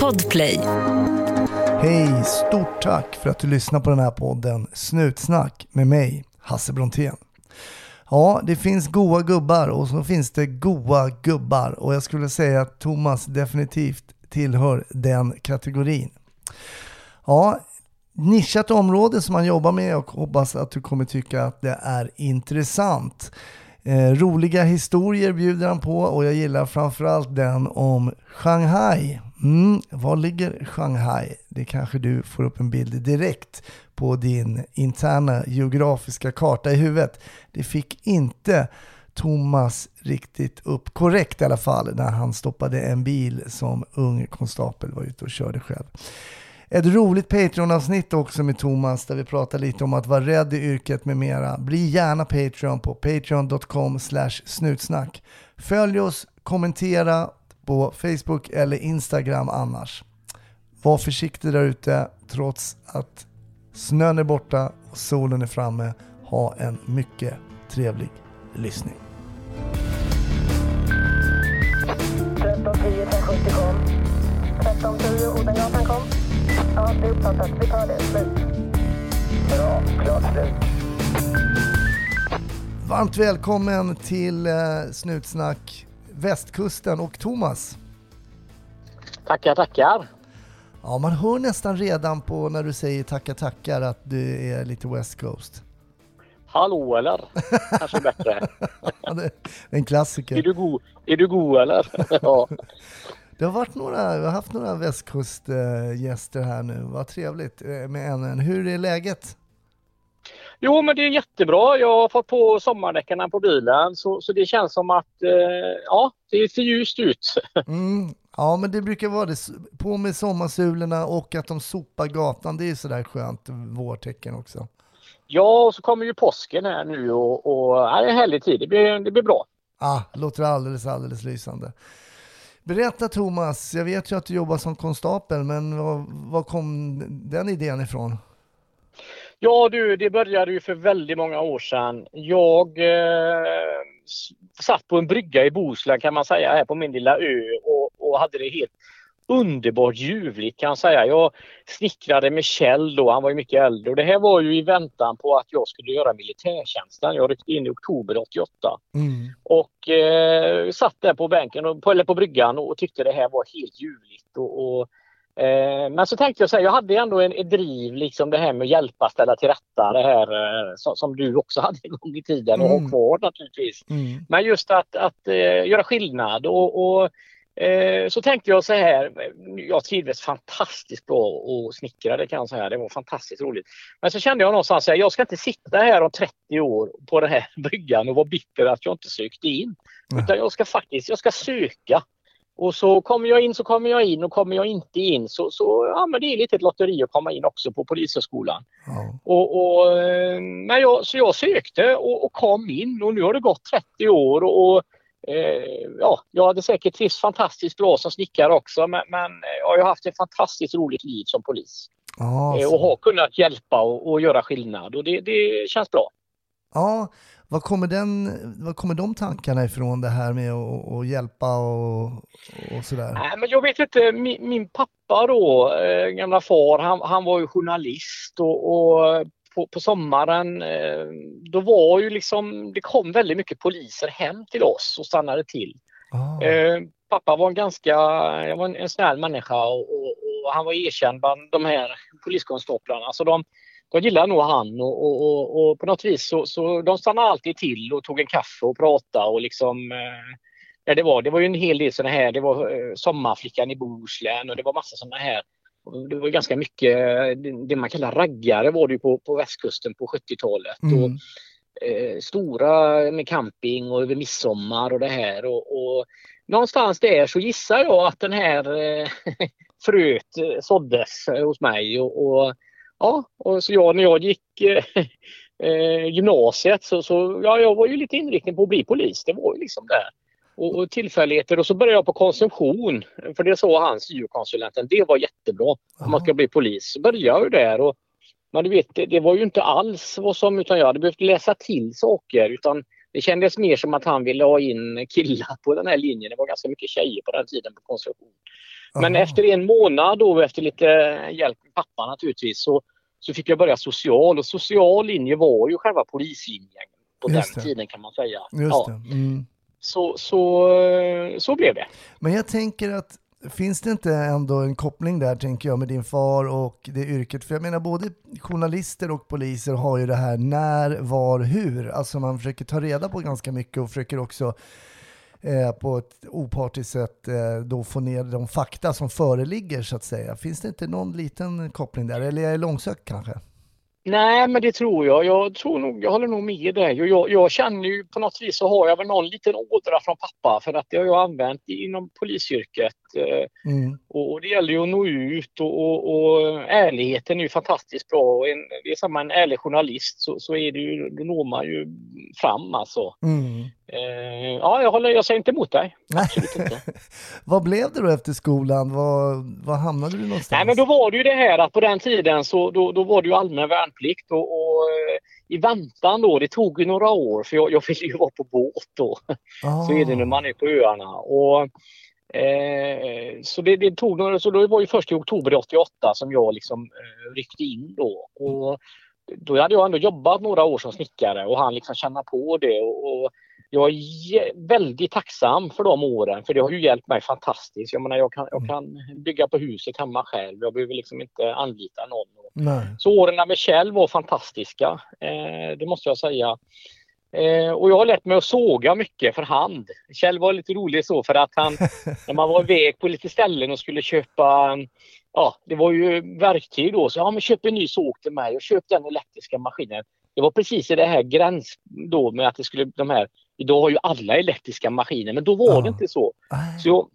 Podplay. Hej, stort tack för att du lyssnar på den här podden Snutsnack med mig, Hasse Brontén. Ja, det finns goa gubbar och så finns det goa gubbar och jag skulle säga att Thomas definitivt tillhör den kategorin. Ja, nischat område som man jobbar med och hoppas att du kommer tycka att det är intressant. Eh, roliga historier bjuder han på och jag gillar framförallt den om Shanghai. Mm, var ligger Shanghai? Det kanske du får upp en bild direkt på din interna geografiska karta i huvudet. Det fick inte Thomas riktigt upp korrekt i alla fall när han stoppade en bil som ung konstapel var ute och körde själv. Ett roligt Patreon-avsnitt också med Thomas där vi pratar lite om att vara rädd i yrket med mera. Bli gärna Patreon på patreon.com snutsnack. Följ oss, kommentera på Facebook eller Instagram annars. Var försiktig där ute trots att snön är borta och solen är framme. Ha en mycket trevlig lyssning. 1310 1070 kom. 1310 Odengatan kom. Ja, det är uppfattat. Vi tar det. Slut. Bra. Klart slut. Varmt välkommen till eh, Snutsnack Västkusten och Thomas. Tackar, tackar. Ja, man hör nästan redan på när du säger tackar tackar att du är lite West Coast. Hallå eller? Kanske bättre. Ja, det är en klassiker. Är du god, är du god eller? ja. Det har varit några, vi har haft några västkustgäster här nu. Vad trevligt eh, med en, en. Hur är läget? Jo men det är jättebra. Jag har fått på sommardäcken på bilen så, så det känns som att eh, ja, det ser ljust ut. Mm, ja, men det brukar vara det. På med sommarsulorna och att de sopar gatan. Det är sådär skönt vårtecken också. Ja, och så kommer ju påsken här nu och, och ja, det är en härlig tid. Det blir, det blir bra. Ah, låter alldeles, alldeles lysande. Berätta Thomas, jag vet ju att du jobbar som konstapel, men var, var kom den idén ifrån? Ja du, det började ju för väldigt många år sedan. Jag eh, satt på en brygga i Bohuslän kan man säga, här på min lilla ö och, och hade det helt underbart ljuvligt kan jag säga. Jag snickrade med Kjell då, han var ju mycket äldre och det här var ju i väntan på att jag skulle göra militärtjänsten. Jag ryckte in i oktober 88 Mm. och eh, satt där på bänken, och, på, eller på bryggan och tyckte det här var helt ljuvligt. Och, och, eh, men så tänkte jag så här, jag hade ändå en, ett driv liksom det här med att hjälpa ställa till rätta det här eh, som, som du också hade en gång i tiden och Mm. har kvar naturligtvis. Mm. Men just att, att eh, göra skillnad och, och så tänkte jag så här. Jag trivdes fantastiskt bra och snickra det kan jag säga. Det var fantastiskt roligt. Men så kände jag någonstans att jag ska inte sitta här om 30 år på den här bryggan och vara bitter att jag inte sökte in. Utan jag ska faktiskt, jag ska söka. Och så kommer jag in så kommer jag in och kommer jag inte in så, så ja, men det är lite ett lotteri att komma in också på Polishögskolan. Ja. Och, och, eh, men jag, så jag sökte och, och kom in och nu har det gått 30 år och, och eh, ja, jag hade säkert trivts fantastiskt bra som snickare också men, men jag har haft ett fantastiskt roligt liv som polis Ja, eh, och har kunnat hjälpa och, och göra skillnad och det, det känns bra. ja. Var kommer, den, var kommer de tankarna ifrån det här med att, att hjälpa och, och sådär? Nej, men jag vet inte, min, min pappa då, eh, gamla far, han, han var ju journalist och, och på, på sommaren eh, då var ju liksom, det kom väldigt mycket poliser hem till oss och stannade till. Ah, Eh, pappa var en ganska, jag var en, en snäll människa och, och, och han var erkänd bland de här poliskonstaplarna. Så de, de gillade nog han och, och, och, på något vis så, så de stannade alltid till och tog en kaffe och pratade och liksom eh, ja, det, var, det var ju en hel del sådana här, det var eh, Sommarflickan i Bohuslän och det var massa sådana här det var ganska mycket det, det man kallar raggare var det ju på, på västkusten på 70-talet. Och, mm. eh, stora med camping och över midsommar och det här. Och, och någonstans där så gissar jag att den här eh, fröet eh, såddes eh, hos mig. Och, och, ja, och så jag, när jag gick eh, eh, gymnasiet så, så ja, jag var ju lite inriktad på att bli polis. Det var ju liksom där. Och, och tillfälligheter och så började jag på konsumtion. För det sa han syokonsulenten. Det var jättebra om man ska bli polis. Så började jag ju där. Och, men du vet, det, det var ju inte alls vad som, utan jag hade behövt läsa till saker. Utan det kändes mer som att han ville ha in killar på den här linjen. Det var ganska mycket tjejer på den tiden på konstruktion. Men Aha. efter en månad då, efter lite hjälp med pappa naturligtvis, så, så fick jag börja social. Och social linje var ju själva polislinjen på Just den det. tiden kan man säga. Just ja. Mm. Så, så, så blev det. Men jag tänker att finns det inte ändå en koppling där, tänker jag, med din far och det yrket? För jag menar, både journalister och poliser har ju det här när, var, hur. Alltså man försöker ta reda på ganska mycket och försöker också eh, på ett opartiskt sätt eh, då få ner de fakta som föreligger, så att säga. Finns det inte någon liten koppling där? Eller är jag långsökt kanske? Nej, men det tror jag. Jag tror nog, jag håller nog med dig. Jag, jag känner ju på något vis så har jag väl någon liten ådra från pappa för att det har jag använt inom polisyrket. Eh, Mm. Och, och det gäller ju att nå ut och, och, och ärligheten är ju fantastiskt bra. Och en, det är samma en ärlig journalist så, så är det ju, då når man ju fram alltså. Mm. Eh, ja, jag, håller, jag säger inte emot dig. Inte. Vad blev det då efter skolan? Var, var hamnade du någonstans? Nej, men då var det ju det här att på den tiden så då, då var det ju allmän värnplikt och, och eh, i väntan då, det tog ju några år för jag, jag ville ju vara på båt då. ah. Så är det när man är på öarna. Och, eh, så det, det tog några, så det var ju först i oktober 88 som jag liksom eh, ryckte in då. Och då hade jag ändå jobbat några år som snickare och han liksom känna på det. Och, och jag är väldigt tacksam för de åren för det har ju hjälpt mig fantastiskt. Jag menar jag kan, jag kan bygga på huset hemma själv. Jag behöver liksom inte anlita någon. Nej. Så åren med Kjell var fantastiska. Eh, det måste jag säga. Eh, och jag har lärt mig att såga mycket för hand. Kjell var lite rolig så för att han, när man var iväg på lite ställen och skulle köpa, ja det var ju verktyg då, så ja men köp en ny såg till mig och köp den elektriska maskinen. Det var precis i det här gräns då med att det skulle, de här, idag har ju alla elektriska maskiner men då var Ja. det inte så. Så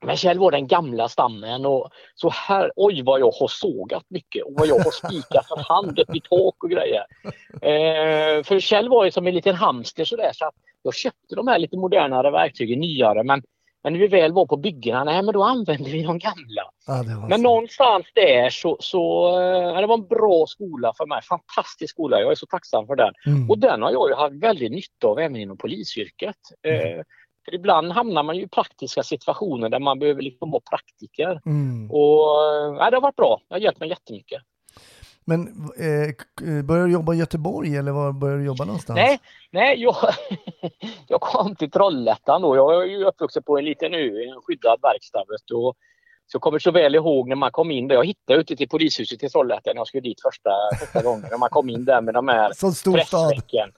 men Kjell var den gamla stammen och så här, oj vad jag har sågat mycket och vad jag har spikat för hand upp i tak och grejer. Eh, för Kjell var ju som en liten hamster sådär så att jag köpte de här lite modernare verktygen, nyare, men, men när vi väl var på byggena, nej men då använde vi de gamla. Ja, Men så. någonstans där så, så eh, det var en bra skola för mig, fantastisk skola, jag är så tacksam för den. Mm. Och den har jag ju haft väldigt nytta av även inom polisyrket. Eh, för ibland hamnar man ju i praktiska situationer där man behöver liksom vara praktiker. Mm. Och eh, det har varit bra. Det har hjälpt mig jättemycket. Men eh, k- började du jobba i Göteborg eller var började du jobba någonstans? Nej, nej jag, jag kom till Trollhättan då. Jag är ju uppvuxen på en liten ö i en skyddad verkstad. Och så jag kommer så väl ihåg när man kom in där. Jag hittade ute till polishuset i Trollhättan när jag skulle dit första, första gången. När man kom in där med de här pressvecken.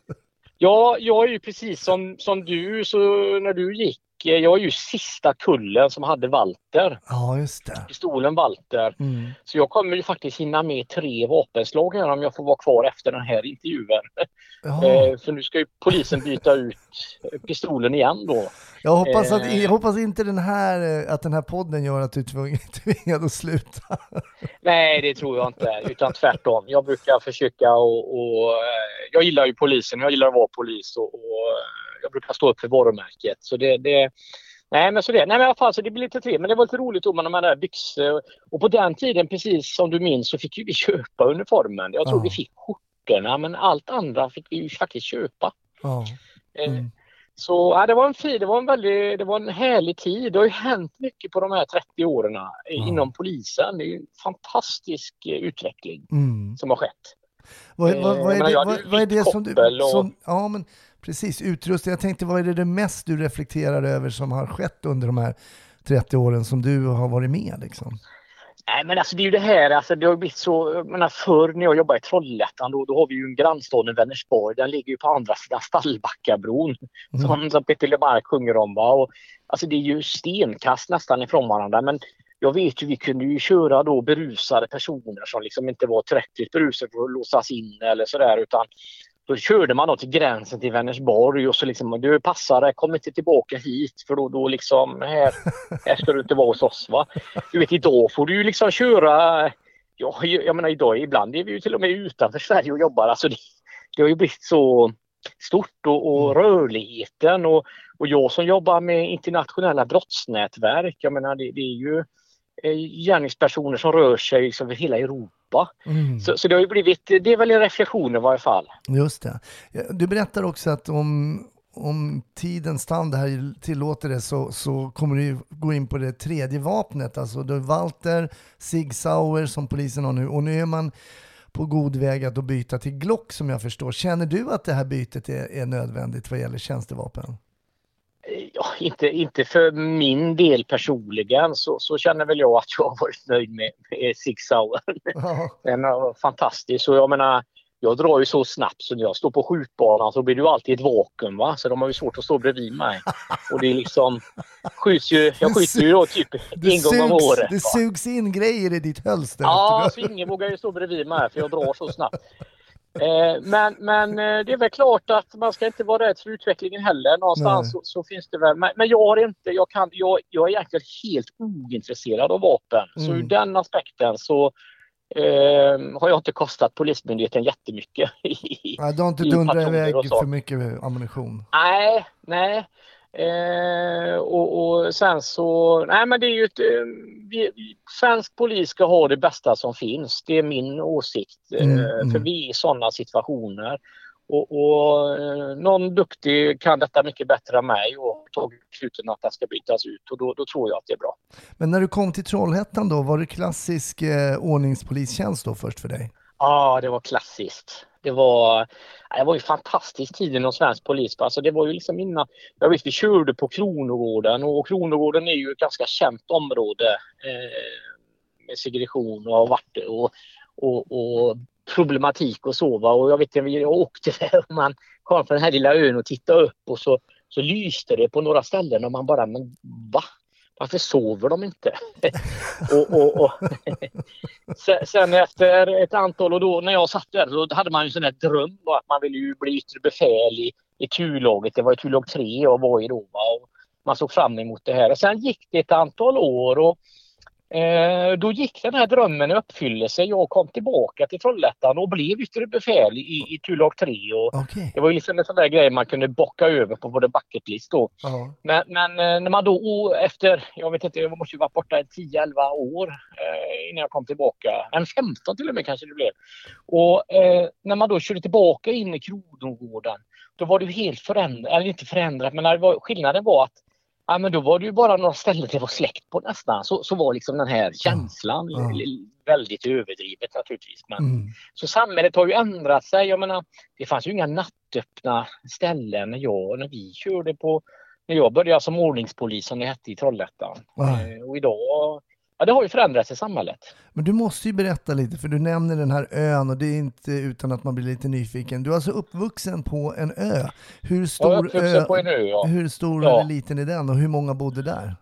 Ja, jag är ju precis som, som du, så när du gick, eh, jag är ju sista kullen som hade Walter, Ja, just det. pistolen Walter. Mm. Så jag kommer ju faktiskt hinna med tre vapenslag här om jag får vara kvar efter den här intervjun. Eh, för nu ska ju polisen byta ut eh, pistolen igen då. Jag hoppas, att, eh. jag hoppas inte den här, eh, att den här podden gör att du är tvingad att sluta. Nej, det tror jag inte, utan tvärtom. Jag brukar försöka och, och eh, jag gillar ju polisen, jag gillar att vara polis och, och eh, jag brukar stå upp för varumärket. Så det, det Nej men så det, nej men i alla fall så det blir lite trevligt. Men det var lite roligt då med de där byxor. Och på den tiden precis som du minns så fick vi köpa uniformen. Jag tror Ja. vi fick skjortorna men allt andra fick vi ju faktiskt köpa. Ja. Eh, Mm. Så ja, det var en fin, det var en väldigt, det var en härlig tid. Det har ju hänt mycket på de här 30 åren eh, Ja. inom polisen. Det är en fantastisk eh, utveckling Mm. som har skett. Vad, vad, vad, är det, vad, är det som du... Som, ja, men precis. Utrustning. Jag tänkte, vad är det, det mest du reflekterar över som har skett under de här 30 åren som du har varit med? Liksom? Nej men alltså det är ju det här, alltså det har blivit så, jag menar förr när jag jobbade i Trollhättan då, då har vi ju en grannstaden Vänersborg, den ligger ju på andra sidan Stallbackabron. Mm. Som, som Peter Lemark sjunger om va. Och, alltså det är ju stenkast nästan ifrån varandra men jag vet ju vi kunde ju köra då berusade personer som liksom inte var tillräckligt berusade för att låsas in eller sådär utan då körde man då till gränsen till Vänersborg och så liksom du passar det, kom inte tillbaka hit för då, då liksom här, här ska du inte vara hos oss va. Du vet idag får du ju liksom köra, ja, jag menar idag ibland är vi ju till och med utanför Sverige och jobbar. Alltså det, det har ju blivit så stort och, och rörligheten och, och jag som jobbar med internationella brottsnätverk, jag menar det, det är ju eh, gärningspersoner som rör sig liksom över hela Europa. Mm. Så, så det har ju blivit, det är väl en reflektion i varje fall. Just det. Du berättar också att om, om tidens stand här tillåter det så, så kommer du gå in på det tredje vapnet. Alltså du har Walter, Sig Sauer som polisen har nu och nu är man på god väg att byta till Glock som jag förstår. Känner du att det här bytet är, är nödvändigt vad gäller tjänstevapen? Ja, inte, inte för min del personligen så, så känner väl jag att jag har varit nöjd med, med Sig Sauer. Ja. Den är fantastisk. Så jag menar, jag drar ju så snabbt så när jag står på skjutbanan så blir det ju alltid ett vakuum va. Så de har ju svårt att stå bredvid mig. Och det är liksom, skjuts ju, jag skjuter ju då typ en gång om året. det sugs in grejer i ditt hölster. Ja, så ingen vågar ju stå bredvid mig för jag drar så snabbt. Eh, men, men eh, det är väl klart att man ska inte vara rädd för utvecklingen heller. Någonstans så, så finns det väl. Men, men jag har inte, jag kan, jag, jag är egentligen helt ointresserad av vapen. Så Mm. ur den aspekten så eh, har jag inte kostat Polismyndigheten jättemycket. Ja, du har inte i dundrat iväg så. för mycket ammunition. Nej, nej. Eh, och, och sen så, nej men det är ju ett, eh, vi, svensk polis ska ha det bästa som finns. Det är min åsikt. Mm, eh, mm. För vi är i sådana situationer. Och, och eh, någon duktig kan detta mycket bättre än mig och tagit besluten att det ska bytas ut och då, då tror jag att det är bra. Men när du kom till Trollhättan då, var det klassisk eh, ordningspolistjänst då först för dig? Ja, det var klassiskt. Det var, det var ju fantastisk tid inom svensk polis. Alltså det var ju liksom innan, jag vet vi körde på Kronogården och Kronogården är ju ett ganska känt område eh, med segregation och vart och, och, och problematik och så. Va? Och jag vet jag åkte där och man kom från den här lilla ön och tittade upp och så, så lyste det på några ställen och man bara, men va? Varför sover de inte? och, och, och Sen- efter ett antal år då när jag satt där så hade man ju en sån där dröm då, att man ville ju bli yttre befäl i, i turlaget. Det var ju turlag 3 jag var i då. Och man såg fram emot det här. Och sen gick det ett antal år och då gick den här drömmen i uppfyllelse. Jag kom tillbaka till Trollhättan och blev yttre befäl i, i turlag 3. Och Okej. det var ju liksom en sån där grej man kunde bocka över på både bucket list då. Ja. Men, men eh, när man då efter, jag vet inte, jag måste ju varit borta i 10-11 år eh, innan jag kom tillbaka. En 15 till och med kanske det blev. Och eh, när man då körde tillbaka in i Kronogården, då var det helt förändrat, eller inte förändrat, men det var, skillnaden var att Ja, men då var det ju bara några ställen det var släkt på nästan. Så, så var liksom den här känslan Ja. väldigt överdrivet naturligtvis. Men, Mm. så samhället har ju ändrat sig. Jag menar, det fanns ju inga nattöppna ställen när, jag, när vi körde på, när jag började som ordningspolis som det hette i Trollhättan. Nej. Eh, Och idag, ja det har ju förändrats i samhället. Men du måste ju berätta lite, för du nämner den här ön och det är inte utan att man blir lite nyfiken. Du är alltså uppvuxen på en ö. Hur stor, uppvuxen ö, ö. Ja. hur stor Ja. eller liten är den och hur många bodde där?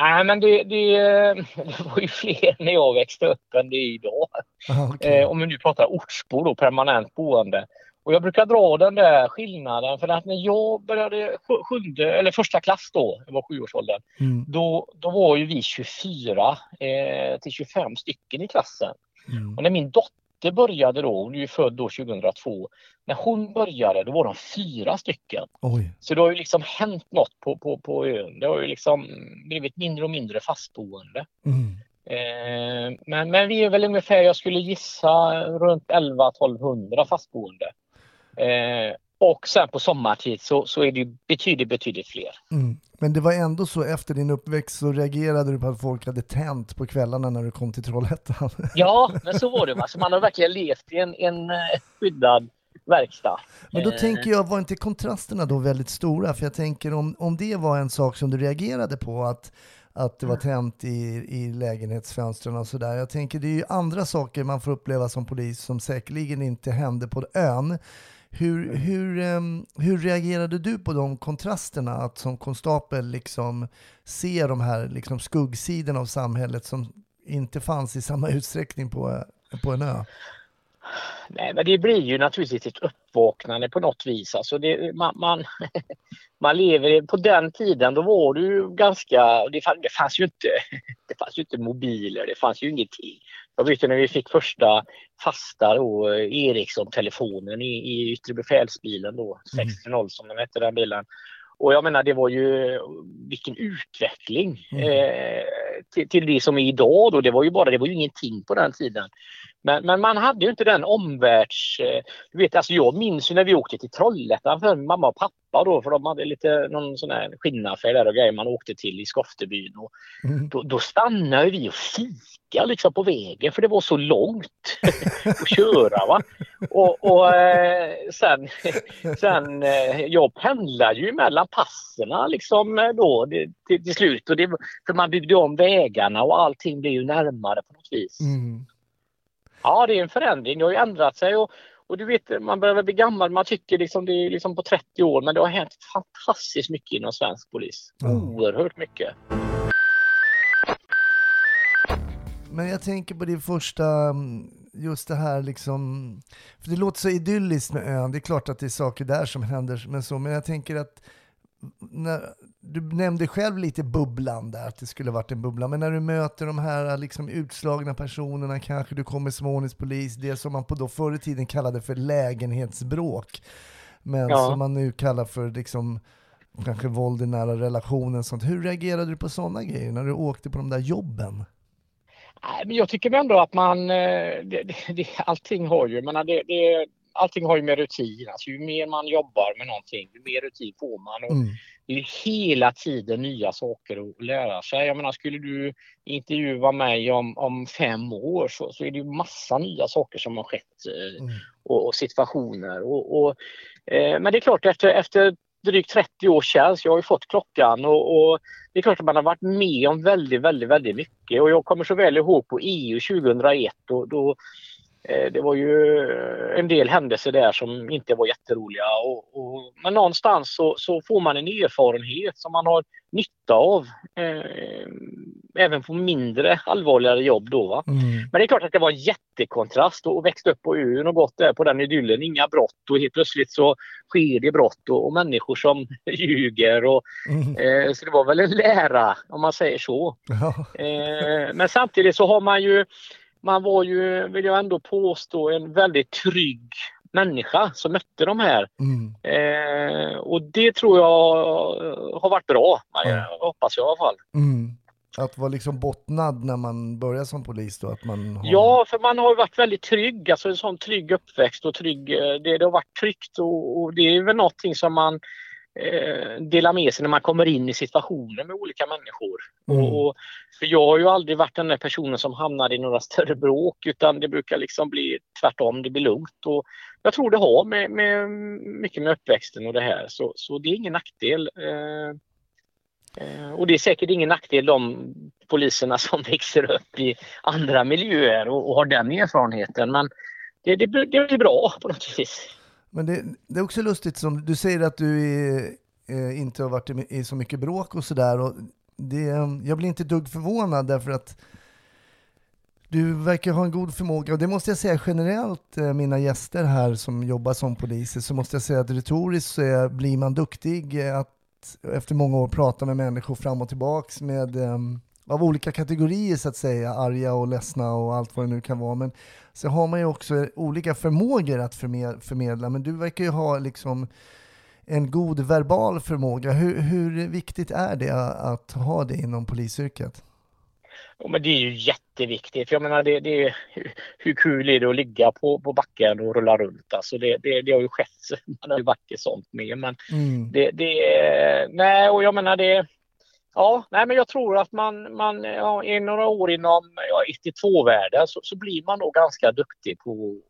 Nej, men det, det, det var ju fler när jag växte upp än det är idag. Aha, okej. Eh, om vi nu pratar ortsbor då, permanent boende. Och jag brukar dra den där skillnaden för att när jag började sj- sjunde, eller första klass då, jag var sjuårsåldern, Mm, då, då var ju vi 24 eh, till 25 stycken i klassen. mm. Och när min dotter började då, hon är ju född då 2002, när hon började då var de fyra stycken. Oj. Så det har ju liksom hänt något på, på, på ön. Det har ju liksom blivit mindre och mindre fastboende. Mm. Eh, men, men vi är väl ungefär, jag skulle gissa, runt 11-1200 fastboende. Eh, och sen på sommartid så, så är det ju betydligt, betydligt fler. Mm. Men det var ändå så efter din uppväxt så reagerade du på att folk hade tänt på kvällarna när du kom till Trollhättan. Ja, men så var det. Va? Så man har verkligen levt i en, en skyddad verkstad. Men då Eh, tänker jag, var inte kontrasterna då väldigt stora? För jag tänker om, om det var en sak som du reagerade på, att, att det var tänt i, i lägenhetsfönstren och sådär. Jag tänker det är ju andra saker man får uppleva som polis som säkerligen inte hände på ön. Hur, hur, ehm, hur reagerade du på de kontrasterna? Att som konstapel liksom se de här liksom skuggsidorna av samhället som inte fanns i samma utsträckning på, på en ö? Nej, men det blir ju naturligtvis ett uppvaknande på något vis. Alltså det, man, man, man lever på den tiden, då var det ju ganska... Det fanns, det fanns ju inte, det fanns ju inte mobiler, det fanns ju ingenting. Jag vet ju när vi fick första fasta då, Ericsson-telefonen i, i yttre befälsbilen då, 630 som den hette den bilen. Och jag menar det var ju vilken utveckling Mm. eh, till, till det som är idag då. Det var ju bara, det var ju ingenting på den tiden. Men, men man hade ju inte den omvärlds... Eh, du vet, alltså jag minns ju när vi åkte till Trollhättan för mamma och pappa pappa då, för de hade lite någon sån här skinnaffär där och grejer man åkte till i Skoftebyn. Och Mm. då, då stannade vi och fika liksom på vägen för det var så långt att köra. Va? Och, och eh, sen, sen eh, jag pendlade ju mellan passerna liksom eh, då det, till, till slut. Och det, för man byggde om vägarna och allting blev ju närmare på något vis. Mm. Ja, det är en förändring. Det har ju ändrat sig. Och, och du vet, man börjar bli gammal. Man tycker liksom det är liksom på 30 år, men det har hänt fantastiskt mycket inom svensk polis. Oerhört mycket. Men jag tänker på din första, mm, just det här liksom, för det låter så idylliskt med ön, det är klart att det är saker där som händer, men så, men jag tänker att när, du nämnde själv lite bubblan där, att det skulle varit en bubbla, men när du möter de här liksom utslagna personerna, kanske du kommer som ordningspolis, det som man på då förr i tiden kallade för lägenhetsbråk, men Ja. som man nu kallar för liksom kanske våld i nära relationer och sånt. Hur reagerade du på sådana grejer när du åkte på de där jobben? Nej, men jag tycker ändå att man, eh, det, det, allting har ju, menar, det, det, allting har ju med rutin. Alltså, ju mer man jobbar med någonting, ju mer rutin får man. Och Mm. Det är hela tiden nya saker att lära sig. Jag menar, skulle du intervjua mig om, om fem år så, så är det ju massa nya saker som har skett eh, Mm. och, och situationer. Och, och, eh, men det är klart, efter, efter drygt 30 års tjänst, jag har ju fått klockan och, och det är klart att man har varit med om väldigt, väldigt, väldigt mycket. Och jag kommer så väl ihåg på EU 2001 då, då det var ju en del händelser där som inte var jätteroliga. Och, och, men någonstans så, så får man en erfarenhet som man har nytta av. Eh, även på mindre allvarligare jobb då. Va? Mm. Men det är klart att det var en jättekontrast att växa upp på ön och gått där på den idyllen. Inga brott och helt plötsligt så sker det brott och, och människor som ljuger. Och, Mm. eh, så det var väl en lära om man säger så. Ja. Eh, men samtidigt så har man ju, man var ju, vill jag ändå påstå, en väldigt trygg människa som mötte de här. Mm. Eh, och det tror jag har varit bra, Ja. hoppas jag i alla fall. Mm. Att vara liksom bottnad när man börjar som polis då? Att man har... Ja, för man har ju varit väldigt trygg, alltså en sån trygg uppväxt och trygg, eh, det, det har varit tryggt och, och det är väl någonting som man eh, delar med sig när man kommer in i situationer med olika människor. Mm. Och, för jag har ju aldrig varit den där personen som hamnar i några större bråk utan det brukar liksom bli tvärtom, det blir lugnt. Och jag tror det har med, med mycket med uppväxten och det här så, så det är ingen nackdel. Eh, eh, och det är säkert ingen nackdel de poliserna som växer upp i andra miljöer och, och har den erfarenheten. Men det, det, det blir bra på något vis. Men det, det är också lustigt som du säger att du är, eh, inte har varit i, i så mycket bråk och sådär. Jag blir inte ett dugg förvånad därför att du verkar ha en god förmåga och det måste jag säga generellt eh, mina gäster här som jobbar som poliser så måste jag säga att retoriskt så är, blir man duktig att efter många år prata med människor fram och tillbaks med um, av olika kategorier så att säga, arga och ledsna och allt vad det nu kan vara. Men så har man ju också olika förmågor att förmed- förmedla, men du verkar ju ha liksom en god verbal förmåga. Hur, hur viktigt är det att ha det inom polisyrket? Ja, men det är ju jätteviktigt. För jag menar, det, det är, hur, kul är det att ligga på, på backen och rulla runt? Alltså det, det, det har ju skett. Man har ju varit i sånt med. Men Mm. det, det är- nej, och jag menar det. Ja, nej, men jag tror att man, man ja, i några år inom ja, 1-2-världen så, så blir man nog ganska duktig på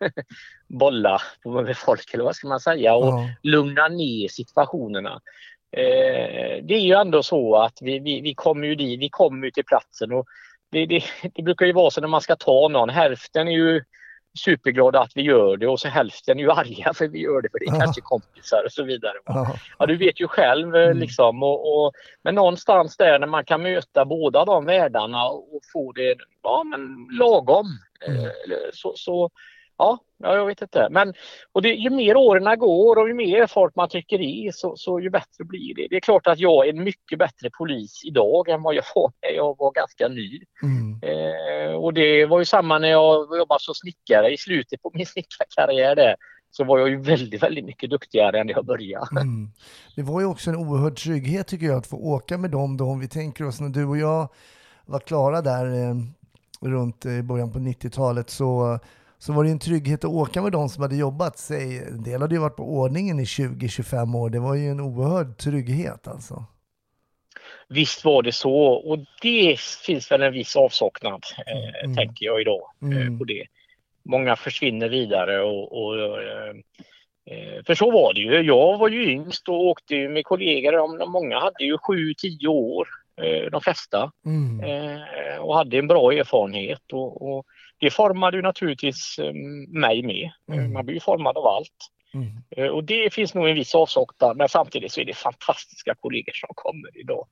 att bolla med folk, eller vad ska man säga? Och, Ja. lugna ner situationerna. Eh, det är ju ändå så att vi, vi, vi kommer ju dit, vi kommer ju till platsen och det, det, det brukar ju vara så när man ska ta någon, hälften är ju superglada att vi gör det och så hälften är ju arga för vi gör det för det är Ja. kanske kompisar och så vidare. Ja. Ja, du vet ju själv eh, Mm. liksom. Och, och, men någonstans där när man kan möta båda de världarna och få det ja, men lagom. Mm. Eh, så, så ja, ja, jag vet inte. Men och det, ju mer åren går och ju mer erfarenhet man trycker i så, så ju bättre blir det. Det är klart att jag är en mycket bättre polis idag än vad jag var när jag var ganska ny. Mm. Eh, och det var ju samma när jag jobbade som snickare i slutet på min snickarkarriär där. Så var jag ju väldigt, väldigt mycket duktigare än när jag började. Mm. Det var ju också en oerhörd trygghet tycker jag att få åka med dem då, om vi tänker oss när du och jag var klara där eh, runt eh, början på 90-talet så, så var det en trygghet att åka med de som hade jobbat. Säg, en del hade ju varit på ordningen i 20-25 år. Det var ju en oerhörd trygghet alltså. Visst var det så och det finns väl en viss avsaknad eh, Mm. tänker jag idag Mm. eh, på det. Många försvinner vidare och, och eh, eh, för så var det ju. Jag var ju yngst och åkte ju med kollegor. Många hade ju 7-10 år, eh, de flesta, Mm. eh, och hade en bra erfarenhet. Och, och det formade ju naturligtvis eh, mig med. Mm. Man blir ju formad av allt. Mm. Eh, Och det finns nog en viss avsaknad men samtidigt så är det fantastiska kollegor som kommer idag.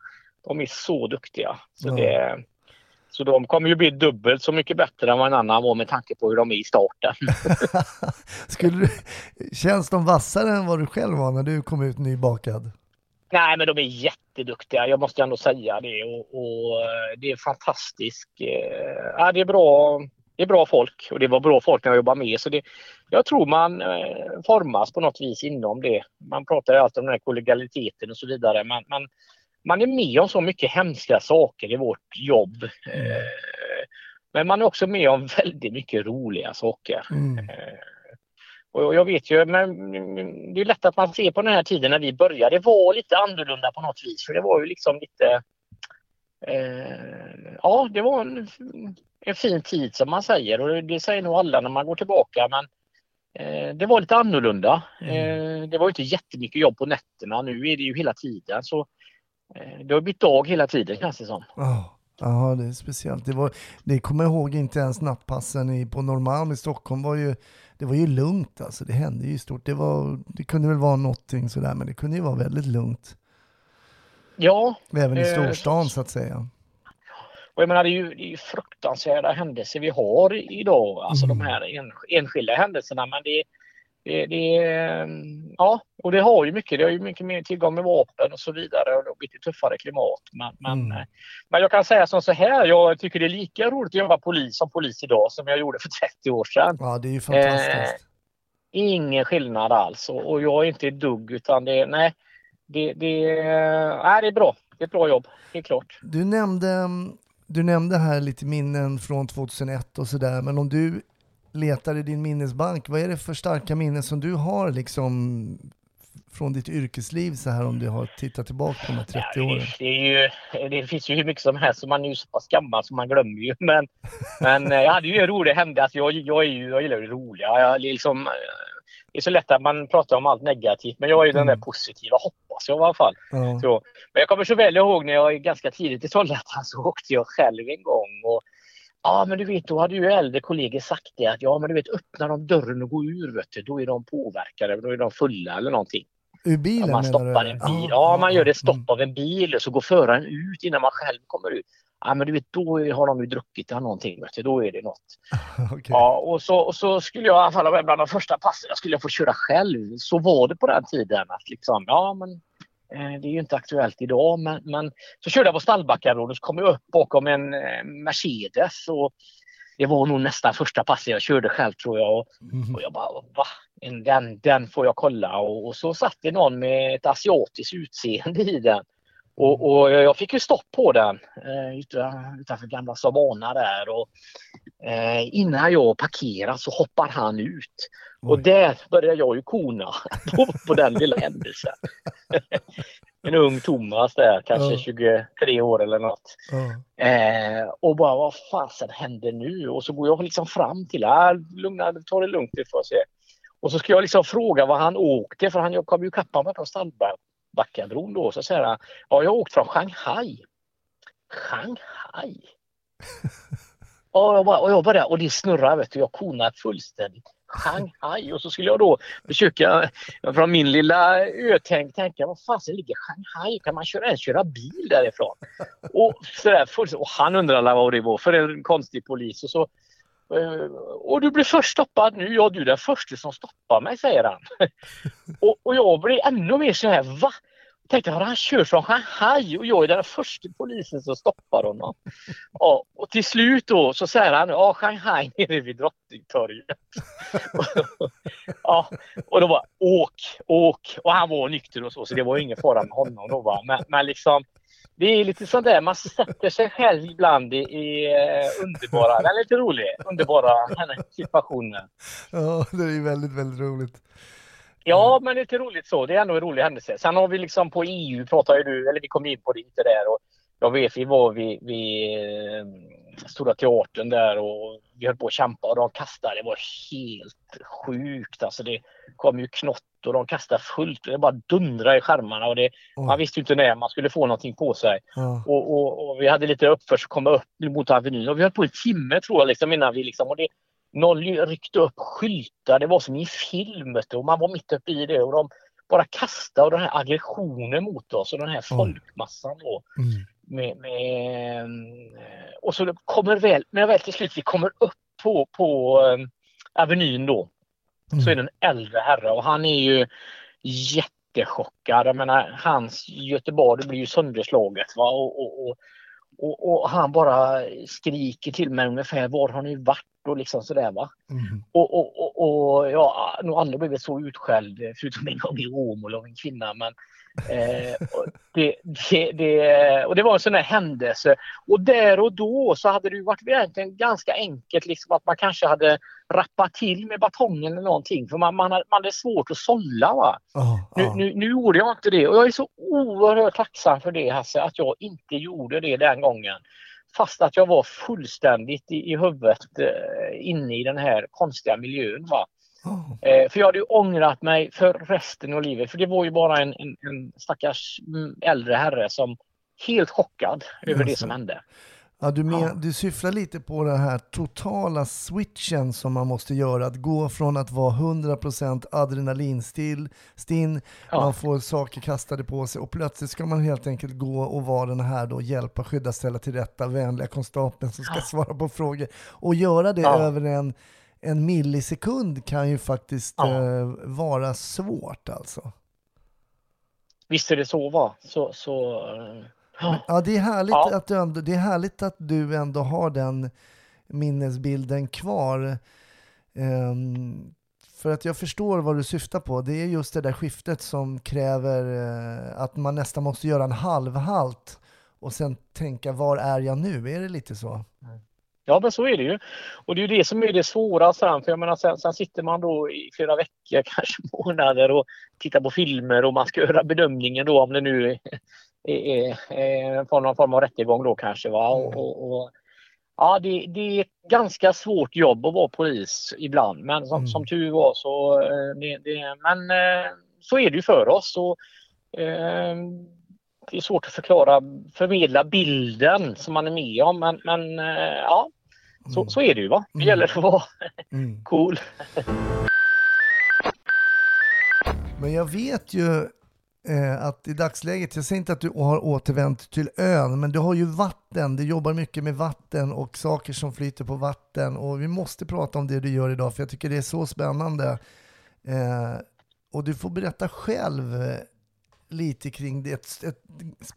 De är så duktiga. Så, Ja. det, så de kommer ju bli dubbelt så mycket bättre än vad en annan var med tanke på hur de är i starten. Skulle du, känns de vassare än vad du själv var när du kom ut nybakad? Nej men de är jätteduktiga, jag måste ändå säga det. Och, och eh, det är fantastiskt. eh, Ja, det, är bra, det är bra folk och det var bra folk när jag jobbade med. Så det, jag tror man eh, formas på något vis inom det. Man pratar ju alltid om den här kollegialiteten och så vidare. Men, men man är med om så mycket hemska saker i vårt jobb. Eh, Men man är också med om väldigt mycket roliga saker. Mm. Eh, Och jag vet ju, men det är lätt att man ser på den här tiden när vi började, det var lite annorlunda på något vis. För det var ju liksom lite... Eh, ja, det var en, en fin tid som man säger och det säger nog alla när man går tillbaka. Men eh, det var lite annorlunda. Eh, det var inte jättemycket jobb på nätterna. Nu är det ju hela tiden. Så eh, det har blivit dag hela tiden känns det som. Ja, Ja, det är speciellt. Det, var, det kommer jag ihåg inte ens nattpassen i, på Norrmalm i Stockholm var ju, det var ju lugnt alltså. Det hände ju stort. Det, var, det kunde väl vara någonting sådär, men det kunde ju vara väldigt lugnt. Ja, Även i Eh, storstan så att säga. Och jag menar det är ju, det är ju fruktansvärda händelser vi har idag, alltså Mm. de här en, enskilda händelserna. Men det, det, det mm, ja, och det har ju mycket, det har ju mycket mer tillgång med vapen och så vidare och det har blivit ett tuffare klimat. Men, men, Mm. eh, men jag kan säga som så här, jag tycker det är lika roligt att jobba polis som polis idag som jag gjorde för 30 år sedan. Ja, det är ju fantastiskt. Eh, Ingen skillnad alls och, och jag är inte ett dugg utan det, nej, det, det, nej, det är bra. Det är ett bra jobb, helt klart. Du nämnde, du nämnde här lite minnen från 2001 och sådär, men om du letar i din minnesbank, vad är det för starka minnen som du har liksom från ditt yrkesliv så här om du har tittat tillbaka på de här 30 Ja, åren? Det, är ju, det finns ju hur mycket som helst så man är ju så pass gammal så man glömmer ju. Men, men eh, jag hade ju en rolig händelse. Alltså jag, jag, är ju, jag gillar ju roliga. Jag, liksom, det är så lätt att man pratar om allt negativt men jag är ju den där Mm. positiva hoppas jag i alla fall. Ja. Så, men jag kommer så väl ihåg när jag ganska tidigt i Trollhättan så åkte jag själv en gång. Och, ja men du vet då hade ju äldre kollegor sagt det att ja men du vet öppnar de dörren och går ur vet du, då är de påverkade, då är de fulla eller någonting. Ur bilen Ja, man menar stoppar du? en bil. Ja, man gör det stopp Mm. av en bil och så går föraren ut innan man själv kommer ut. Ja, men du vet, då har de ju druckit eller någonting. Vet du, då är det något. Okej. Ja, och så, och så skulle jag i alla fall bland de första passen. Jag skulle få köra själv. Så var det på den tiden. Att liksom, ja, men eh, det är ju inte aktuellt idag. Men, men så körde jag på Stallbackaroden och så kom jag upp bakom en eh, Mercedes. Och det var nog nästan första passet jag körde själv tror jag. Och, Mhm. och jag bara, va? En- Den, den får jag kolla. Och, och så satt det någon med ett asiatiskt utseende i den. Och, och jag fick ju stopp på den eh, utan- utanför gamla Savana där. Och, eh, innan jag parkerar så hoppar han ut. Och Oj. där började jag ju kona på, på den lilla händelsen. en ung Thomas där, kanske Ja. 23 år eller något. Ja. Eh, och bara vad fasen händer nu? Och så går jag liksom fram till, ah, lugna, ta det lugnt, det får jag se. Och så ska jag liksom fråga vad han åkte, för han kom ju kappa mig på Stallbackabron då. Så säger han, ja jag har åkt från Shanghai. Shanghai? och, jag bara, och jag bara, och det snurrar vet du, jag konar fullständigt. Shanghai och så skulle jag då försöka från min lilla ötänk tänka vad fasen ligger Shanghai? Kan man köra, ens köra bil därifrån? Och, sådär, fullständigt- och han undrade vad det var för en konstig polis. Och, så, och du blir först stoppad nu. Ja, du är den första som stoppar mig, säger han. och, och jag blir ännu mer så här, va? Jag tänkte, har han kört från Shanghai och jag är den första polisen som stoppar honom? Ja, och till slut då så säger han, ja Shanghai nere vid Drottningtorget. ja, och då var åk, åk. Och han var nykter och så, så det var ingen fara med honom då va. Men, men liksom, det är lite sånt där, man sätter sig själv ibland i, i uh, underbara, den är lite rolig, underbara situationer. Ja, det är väldigt, väldigt roligt. Ja, men det är lite roligt så. Det är ändå en rolig händelse. Sen har vi liksom på EU pratar ju du, eller vi kom in på det lite där och jag vet vi var vid, vid eh, Stora Teatern där och vi höll på att kämpa och de kastade. Det var helt sjukt. Alltså det kom ju knott och de kastade fullt. Och det bara dundrade i skärmarna och det, Oj. man visste inte när man skulle få någonting på sig. Ja. Och, och, och vi hade lite uppförsel, komma upp mot Avenyn och vi höll på en timme tror jag liksom innan vi liksom och det, någon ryckte upp skyltar. Det var som i film och man var mitt uppe i det och de bara kastade och den här aggressionen mot oss och den här folkmassan då. Mm. Med, med, eh, och så kommer väl, när väl till slut vi kommer upp på, på eh, Avenyn då så är det en äldre herre och han är ju jättechockad. Jag menar, hans Göteborg blir ju sönderslaget. Va? Och, och, och, och, och han bara skriker till mig ungefär var har ni varit och liksom sådär va. Mm. Och, och, och, och ja, nog aldrig blivit så utskälld förutom en gång i Åmål av en kvinna. Men, eh, och det, det, det, och det var en sån här händelse. Och där och då så hade det ju varit egentligen ganska enkelt liksom att man kanske hade rappat till med batongen eller någonting. För man, man, hade, man hade svårt att sålla. Va? Ja, Nu, ja. nu, nu gjorde jag inte det och jag är så oerhört tacksam för det Hasse, att jag inte gjorde det den gången. Fast att jag var fullständigt i, i huvudet eh, inne i den här konstiga miljön. Va? Eh, för jag hade ju ångrat mig för resten av livet. För det var ju bara en, en, en stackars mm, äldre herre som helt chockad över det Jaså. som hände. Ja, du, men, Ja. du syftar lite på den här totala switchen som man måste göra. Att gå från att vara 100% adrenalinstill, stinn, Ja. man får saker kastade på sig och plötsligt ska man helt enkelt gå och vara den här då, hjälpa, skydda, ställa till rätta, vänliga konstapeln som ska svara på frågor. Och göra det Ja. över en, en millisekund kan ju faktiskt Ja. eh, vara svårt alltså. Visst är det så va? Så, så, ja. Det är härligt, Ja. Att, du ändå, det är härligt att du ändå har den minnesbilden kvar. Ehm, för att jag förstår vad du syftar på. Det är just det där skiftet som kräver eh, att man nästan måste göra en halvhalt och sen tänka var är jag nu? Är det lite så? Ja, men så är det ju. Och det är ju det som är det svåra sen. För jag menar, sen, sen sitter man då i flera veckor, kanske månader och tittar på filmer och man ska göra bedömningen då om det nu är, är på någon form av rättegång då kanske. Va? Och, och, och, ja, det, det är ett ganska svårt jobb att vara polis ibland. Men som, Mm. som tur var så, eh, det, det, men eh, så är det ju för oss. Och, eh, det är svårt att förklara, förmedla bilden som man är med om. Men, men eh, ja, så, Mm. så är det ju va. Det Mm. gäller att vara Mm. cool. Men jag vet ju eh, Eh, att i dagsläget, jag säger inte att du har återvänt till ön, men du har ju vatten, du jobbar mycket med vatten och saker som flyter på vatten och vi måste prata om det du gör idag för jag tycker det är så spännande. Eh, och du får berätta själv eh, lite kring det, ett, ett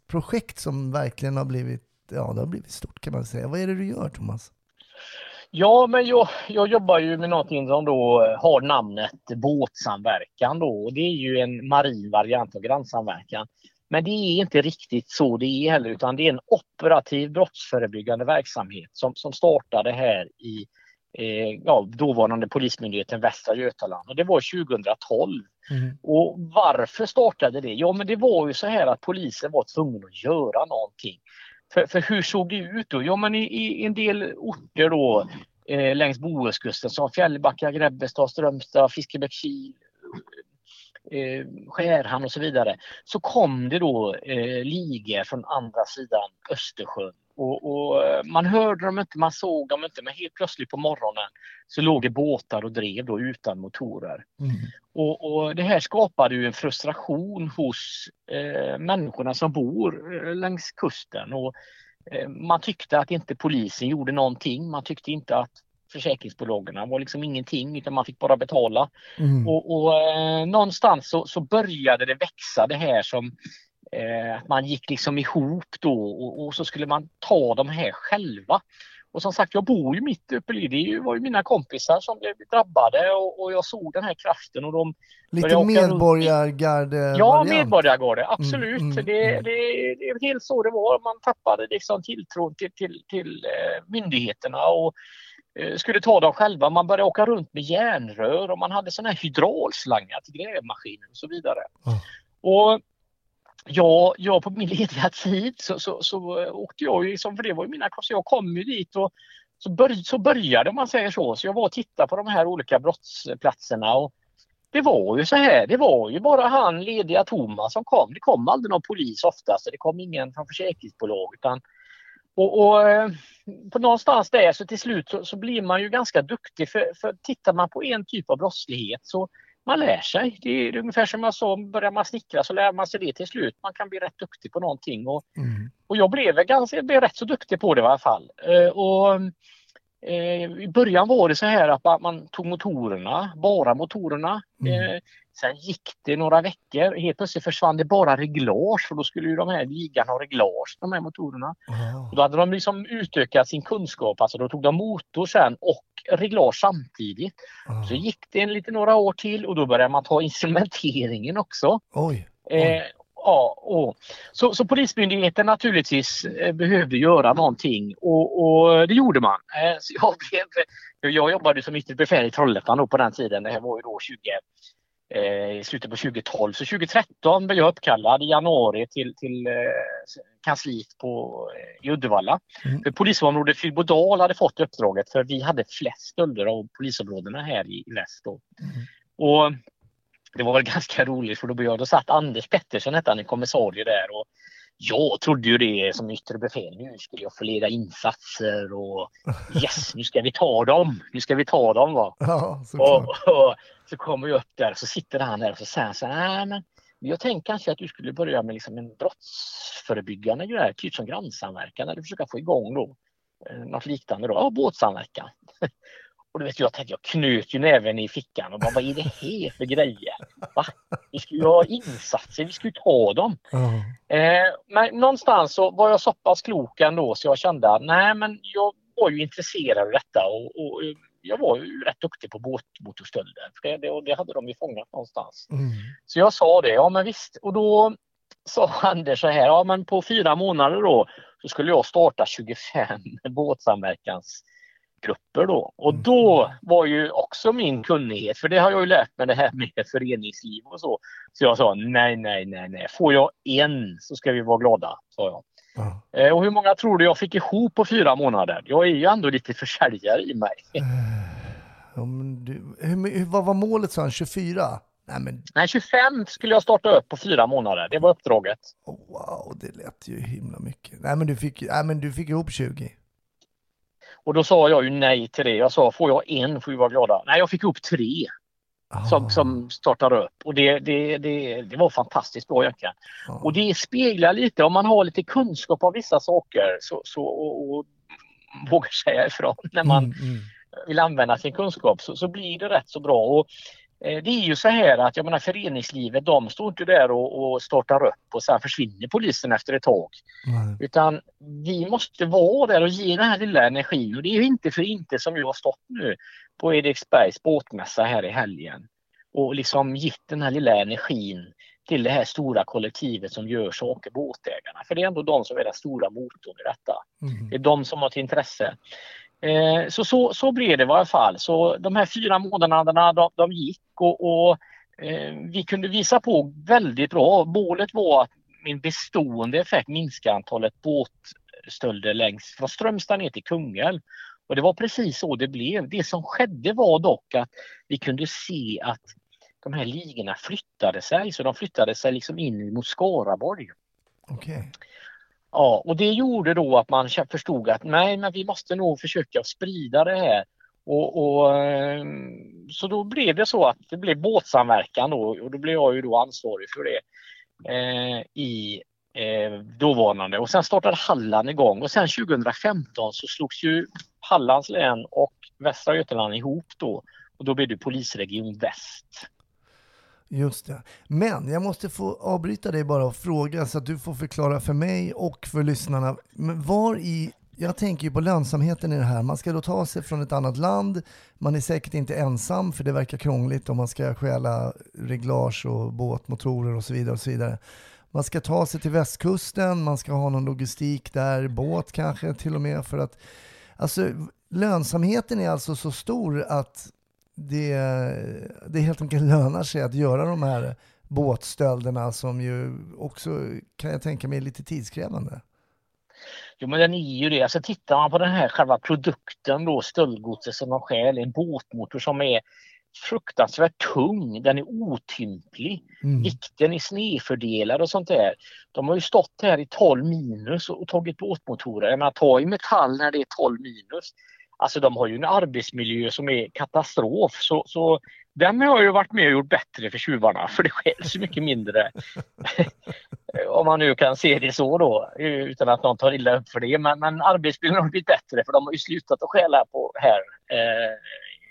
projekt som verkligen har blivit, ja det har blivit stort kan man säga. Vad är det du gör Thomas? Ja, men jag, jag jobbar ju med någonting som då har namnet båtsamverkan då. Och det är ju en marin variant av grannsamverkan. Men det är inte riktigt så det är heller, utan det är en operativ brottsförebyggande verksamhet som, som startade här i eh, ja, dåvarande Polismyndigheten Västra Götaland. Och det var 2012. Mm. Och varför startade det? Ja, men det var ju så här att polisen var tvungen att göra någonting. För, för hur såg det ut då? Ja, men i, i en del orter då eh, längs Bohuskusten som Fjällbacka, Grebbestad, Strömstad, Fiskebäckskil, eh, Skärhamn och så vidare. Så kom det då eh, ligor från andra sidan Östersjön. Och, och eh, man hörde dem inte, man såg dem inte, men helt plötsligt på morgonen så låg det båtar och drev då utan motorer. Mm. Och, och det här skapade ju en frustration hos eh, människorna som bor eh, längs kusten. Och, eh, man tyckte att inte polisen gjorde någonting. Man tyckte inte att försäkringsbolagen var liksom ingenting utan man fick bara betala. Mm. Och, och eh, någonstans så, så började det växa det här som eh, att man gick liksom ihop då och, och så skulle man ta de här själva. Och som sagt, jag bor ju mitt uppe i det var ju mina kompisar som blev drabbade och, och jag såg den här kraften och de Lite medborgargarde Ja, medborgargarde, absolut. Mm, mm, det, mm. Det, det är helt så det var. Man tappade liksom tilltron till, till, till eh, myndigheterna och eh, skulle ta dem själva. Man började åka runt med järnrör och man hade sådana här hydraulslangar till grävmaskiner och så vidare. Och Ja, jag på min lediga tid så, så, så eh, åkte jag ju, liksom, för det var ju mina så jag kom ju dit och så, bör, så började man säger så. Så jag var och tittade på de här olika brottsplatserna och det var ju så här, det var ju bara han lediga Thomas som kom. Det kom aldrig någon polis oftast, det kom ingen från försäkringsbolag utan och, och eh, på någonstans där så till slut så, så, blir man ju ganska duktig för, för tittar man på en typ av brottslighet så man lär sig. Det är ungefär som jag sa, börjar man snickra så lär man sig det till slut. Man kan bli rätt duktig på någonting. Och, Mm. och jag blev, ganska, blev rätt så duktig på det i alla fall. Eh, och, I början var det så här att man, tog motorerna, bara motorerna. Mm. Eh, sen gick det några veckor. Helt plötsligt försvann det bara reglage för då skulle ju de här ligan ha reglage, de här motorerna. Och då hade de liksom utökat sin kunskap. Alltså då tog de motor sen och reglage samtidigt. Ah. Så gick det en lite några år till och då började man ta instrumenteringen också. Oj. Eh, ja, och, så, så Polismyndigheten naturligtvis eh, behövde göra någonting och, och det gjorde man. Eh, så jag, blev, jag jobbade som yttre befäl i Trollhättan på den tiden. Det här var ju då 20, eh, i slutet på 2012. Så 2013 blev jag uppkallad i januari till, till eh, kansliet på, i Uddevalla. Mm. För polisområdet Fyrbodal hade fått uppdraget för vi hade flest stölder av polisområdena här i i väst. Mm. Och det var väl ganska roligt för då, jag, då satt Anders Pettersson, hette han, en kommissarie där. Och jag trodde ju det som yttre befäl. Nu skulle jag få leda insatser och yes, nu ska vi ta dem. Nu ska vi ta dem. Va? Ja. Och, och så kommer jag upp där och så sitter han där och så säger han så här, "Nej, men jag tänkte kanske att du skulle börja med liksom en brottsförebyggande grej, typ som grannsamverkan eller försöka få igång då eh, något liknande då, ja, båtsamverkan. Och du vet, jag tänkte, jag knöt ju näven i fickan och bara, vad är det här för grejer? Va? Vi ska ju ha insatser, vi ska ju ta dem. Ja. Eh, men någonstans så var jag så pass klok ändå så jag kände att nej men jag var ju intresserad av detta och, och eh, jag var ju rätt duktig på båtmotorstölder. Det, det, det hade de ju fångat någonstans. Mm. Så jag sa det, ja men visst. Och då sa Anders så här, ja men på fyra månader då så skulle jag starta 25 båtsamverkansgrupper då. Och Mm. då var ju också min kunnighet, för det har jag ju lärt mig det här med föreningsliv och så. Så jag sa nej, nej, nej, nej. Får jag en så ska vi vara glada, sa jag. Ja. Eh, Och hur många tror du jag fick ihop på fyra månader? Jag är ju ändå lite försäljare i mig. Men du, hur, hur, vad var målet sa han? 24? Nej men Nej, 25 skulle jag starta upp på fyra månader. Det var uppdraget. oh, wow, det lät ju himla mycket. Nej men du fick, nej, men du fick ihop 20. Och då sa jag ju nej till det. Jag sa, får jag en får vi vara glada. Nej, jag fick ihop tre Ah, som, som startade upp. Och det, det, det, det var fantastiskt bra egentligen. ja. Och det speglar lite, om man har lite kunskap om vissa saker så, så, och, och vågar säga ifrån när man Mm, mm. vill använda sin kunskap så, så blir det rätt så bra. Och, det är ju så här att jag menar föreningslivet, de står inte där och, och startar upp och sen försvinner polisen efter ett tag. Nej. Utan vi måste vara där och ge den här lilla energin. Och det är ju inte för inte som jag har stått nu på Eriksbergs båtmässa här i helgen. Och liksom gett den här lilla energin till det här stora kollektivet som gör saker, båtägarna. För det är ändå de som är den stora motorn i detta. Mm. Det är de som har ett intresse. Eh, så, så, så blev det i alla fall. Så de här fyra månaderna de, de gick och, och eh, vi kunde visa på väldigt bra. Målet var att min bestående effekt minska antalet båtstölder längs från Strömstad ner till Kungälv. Och det var precis så det blev. Det som skedde var dock att vi kunde se att de här ligorna flyttade sig. Så de flyttade sig liksom in mot Skaraborg. Okej. Ja, och det gjorde då att man förstod att nej, men vi måste nog försöka sprida det här. Och, och, ehm, så då blev det så att det blev båtsamverkan då, och då blev jag ju då ansvarig för det eh, i eh, dåvarande. Och sen startade Halland igång och sen 2015 så slogs ju Hallands län och Västra Götaland ihop då och då blev det polisregion Väst. Just det. Men jag måste få avbryta dig bara och fråga så att du får förklara för mig och för lyssnarna. Men var i jag tänker ju på lönsamheten i det här. Man ska då ta sig från ett annat land. Man är säkert inte ensam för det verkar krångligt om man ska stjäla reglage och båtmotorer och så vidare. och så vidare. Man ska ta sig till västkusten, man ska ha någon logistik där, båt kanske till och med för att alltså lönsamheten är alltså så stor att det, det helt enkelt lönar sig att göra de här båtstölderna som ju också kan jag tänka mig är lite tidskrävande. Jo men den är ju det. Alltså tittar man på den här själva produkten då, stöldgodset som de stjäl, en båtmotor som är fruktansvärt tung, den är otymplig. Mm. Vikten är snedfördelad och sånt där. De har ju stått här i 12 minus och tagit båtmotorer. Jag menar, ta i metall när det är 12 minus. Alltså de har ju en arbetsmiljö som är katastrof. Så, så den har ju varit med och gjort bättre för tjuvarna för det stjäls mycket mindre. Om man nu kan se det så då utan att någon tar illa upp för det. Men, men arbetsmiljön har blivit bättre för de har ju slutat att stjäla på här. Eh,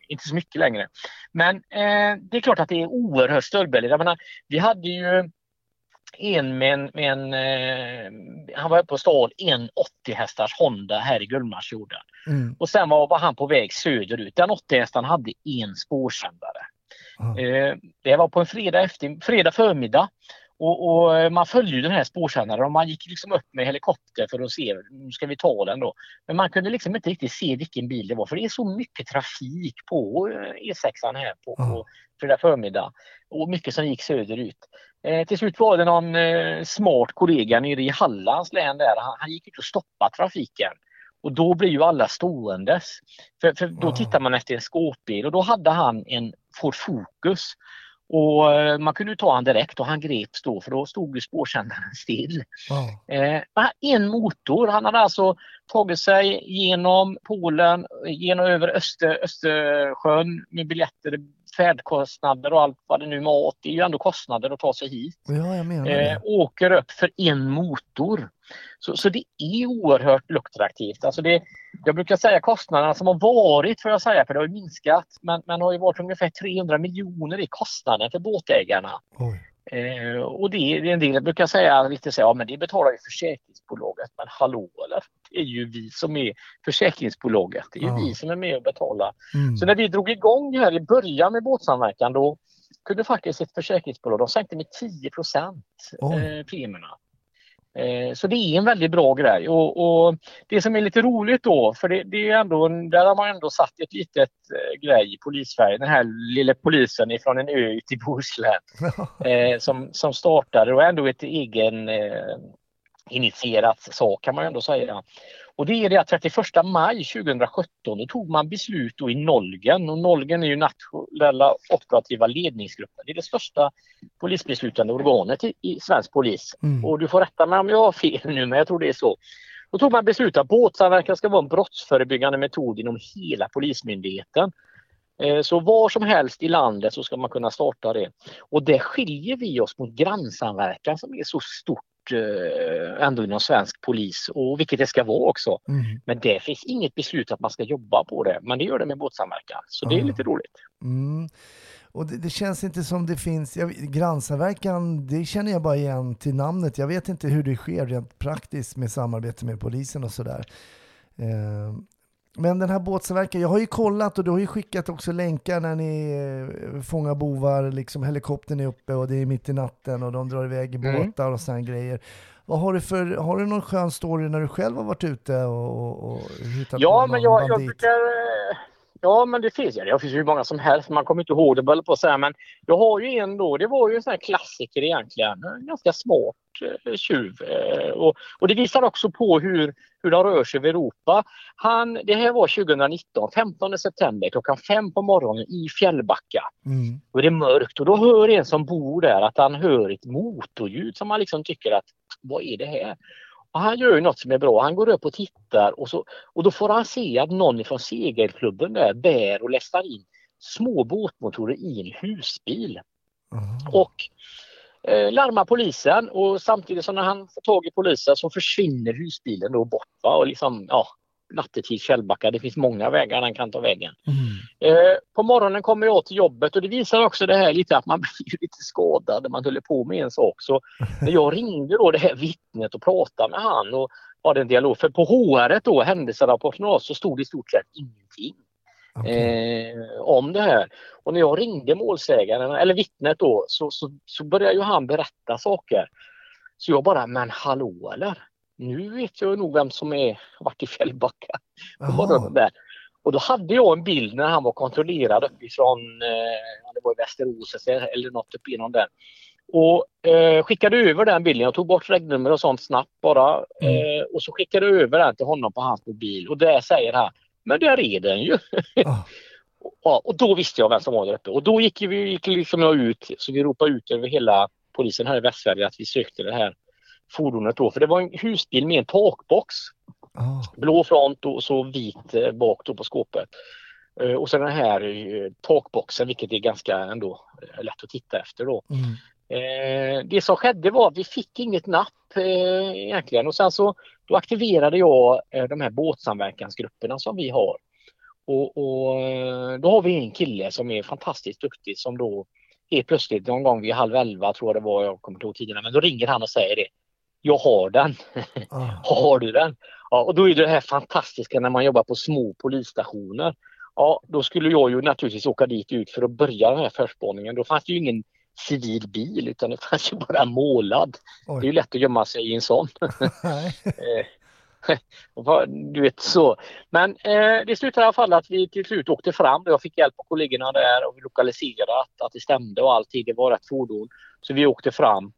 inte så mycket längre. Men eh, det är klart att det är oerhört stöldbelagt. Jag menar, vi hade ju en med en, med en eh, han var på stan, en 80 hästars Honda här i Gullmarsfjorden. Mm. Och sen var, var han på väg söderut. Den 80 hästen hade en spårsändare. Ah. Eh, det var på en fredag, efter, fredag förmiddag. Och, och eh, man följde ju den här spårsändaren och man gick liksom upp med helikopter för att se, nu ska vi ta den då. Men man kunde liksom inte riktigt se vilken bil det var för det är så mycket trafik på eh, E6 här på, på fredag förmiddag. Och mycket som gick söderut. Eh, till slut var det någon eh, smart kollega nere i Hallands län där, han, han gick ut och stoppade trafiken. Och då blir ju alla ståendes. För, för då tittar man efter en skåpbil och då hade han en Ford Focus. Och eh, man kunde ta han direkt och han greps då för då stod ju spårsändaren still. Wow. Eh, en motor, han hade alltså tagit sig genom Polen, genom över Öster, Östersjön med biljetter, färdkostnader och allt vad det nu mat. Det är ju ändå kostnader att ta sig hit. Ja, jag menar Eh, åker upp för en motor. Så, så det är oerhört lukrativt. Alltså det, jag brukar säga kostnaderna som har varit, får jag säga, för det har ju minskat, men, men har ju varit ungefär 300 miljoner i kostnaden för båtägarna. Oj. Eh, och det är en del, brukar säga lite så, ja men det betalar ju försäkringsbolaget. Men hallå eller? Det är ju vi som är försäkringsbolaget. Det är ju Ja. vi som är med och betalar. Mm. Så när vi drog igång här i början med båtsamverkan då kunde faktiskt ett försäkringsbolag, de sänkte med 10 procent eh, premierna. Eh, så det är en väldigt bra grej. Och, och det som är lite roligt då, för det, det är ändå, där har man ändå satt ett litet eh, grej i polissverige, den här lilla polisen ifrån en ö ute i Bohuslän eh, som, som startade och ändå ett egen eh, initierat sak kan man ändå säga. Och det är det att 31 maj 2017 då tog man beslut då i Nolgen och Nolgen är ju nationella operativa ledningsgruppen. Det är det största polisbeslutande organet i, i svensk polis. Mm. Och du får rätta mig om jag har fel nu men jag tror det är så. Då tog man beslut att båtsamverkan ska vara en brottsförebyggande metod inom hela polismyndigheten. Eh, Så var som helst i landet så ska man kunna starta det. Och där skiljer vi oss mot grannsamverkan som är så stort eh, ändå inom svensk polis och vilket det ska vara också. Mm. Men det finns inget beslut att man ska jobba på det. Men det gör det med båtsamverkan. Så det är lite roligt. Mm. Och det, det känns inte som det finns, jag, grannsamverkan, det känner jag bara igen till namnet. Jag vet inte hur det sker rent praktiskt med samarbete med polisen och sådär. Eh, men den här båtsamverkan, jag har ju kollat och du har ju skickat också länkar när ni eh, fångar bovar, liksom helikoptern är uppe och det är mitt i natten och de drar iväg i Mm. båtar och sådana grejer. Vad har du för, har du någon skön story när du själv har varit ute och, och, och hittat Ja, på men någon jag, jag bandit? brukar... eh, Ja, men det finns, ja, det finns ju många som helst. Man kommer inte ihåg det, på att säga. Men jag har ju en då, det var ju en sån här klassiker egentligen. En ganska smart eh, tjuv. Eh, och, och det visar också på hur, hur de rör sig över Europa. Han, det här var 2019, 15 september klockan fem på morgonen i Fjällbacka. Mm. Och det är mörkt och då hör en som bor där att han hör ett motorljud som man liksom tycker att vad är det här? Och han gör ju något som är bra. Han går upp och tittar och, så, och då får han se att någon från segelklubben där bär och lästar in små båtmotorer i en husbil. Aha. Och eh, larmar polisen och samtidigt som han får tag i polisen så försvinner husbilen då bort. Va? Och liksom, ja, nattetid Källbacka, det finns många vägar den kan ta vägen. Mm. Eh, på morgonen kommer jag till jobbet och det visar också det här lite att man blir lite skadad när man håller på med en sak. Så när jag ringde då det här vittnet och pratade med han och var det en dialog. För på HR då, händelserapporten då, så stod det i stort sett ingenting Okej. eh, om det här. Och när jag ringde målsägaren, eller vittnet då, så, så, så började ju han berätta saker. Så jag bara, men hallå eller? Nu vet jag nog vem som är, varit i Fjällbacka. på där. Och då hade jag en bild när han var kontrollerad uppifrån, eh, det var i Västerås eller något uppe inom den. Och eh, skickade över den bilden. Jag tog bort regnummer och sånt snabbt bara. Mm. Eh, och så skickade jag över den till honom på hans mobil. Och där säger han, men där är den ju. Ah, Ja, och då visste jag vem som var där uppe. Och då gick vi gick liksom jag ut, så vi ropade ut över hela polisen här i Västsverige att vi sökte det här fordonet då. För det var en husbil med en takbox. ah, Blå front och så vit eh, bak då på skåpet. Eh, Och sen den här eh, takboxen, vilket är ganska ändå lätt att titta efter då. mm. Eh, det som skedde var att vi fick inget napp eh, egentligen och sen så då aktiverade jag eh, de här båtsamverkansgrupperna som vi har. Och, och eh, då har vi en kille som är fantastiskt duktig som då helt plötsligt någon gång vid halv elva tror jag det var, jag kommer inte ihåg tiderna, men då ringer han och säger det. Jag har den. Ah, Har du den? Ja, och då är det det här fantastiska när man jobbar på små polisstationer. Ja, då skulle jag ju naturligtvis åka dit ut för att börja den här förspaningen. Då fanns det ju ingen civil bil utan det fanns ju bara målad. Det är ju oj. lätt att gömma sig i en sån. Eh, du vet så. Men eh, det slutade i alla fall att vi till slut åkte fram. Jag fick hjälp av kollegorna där och vi lokaliserade att, att det stämde och allting. Det var rätt fordon. Så vi åkte fram.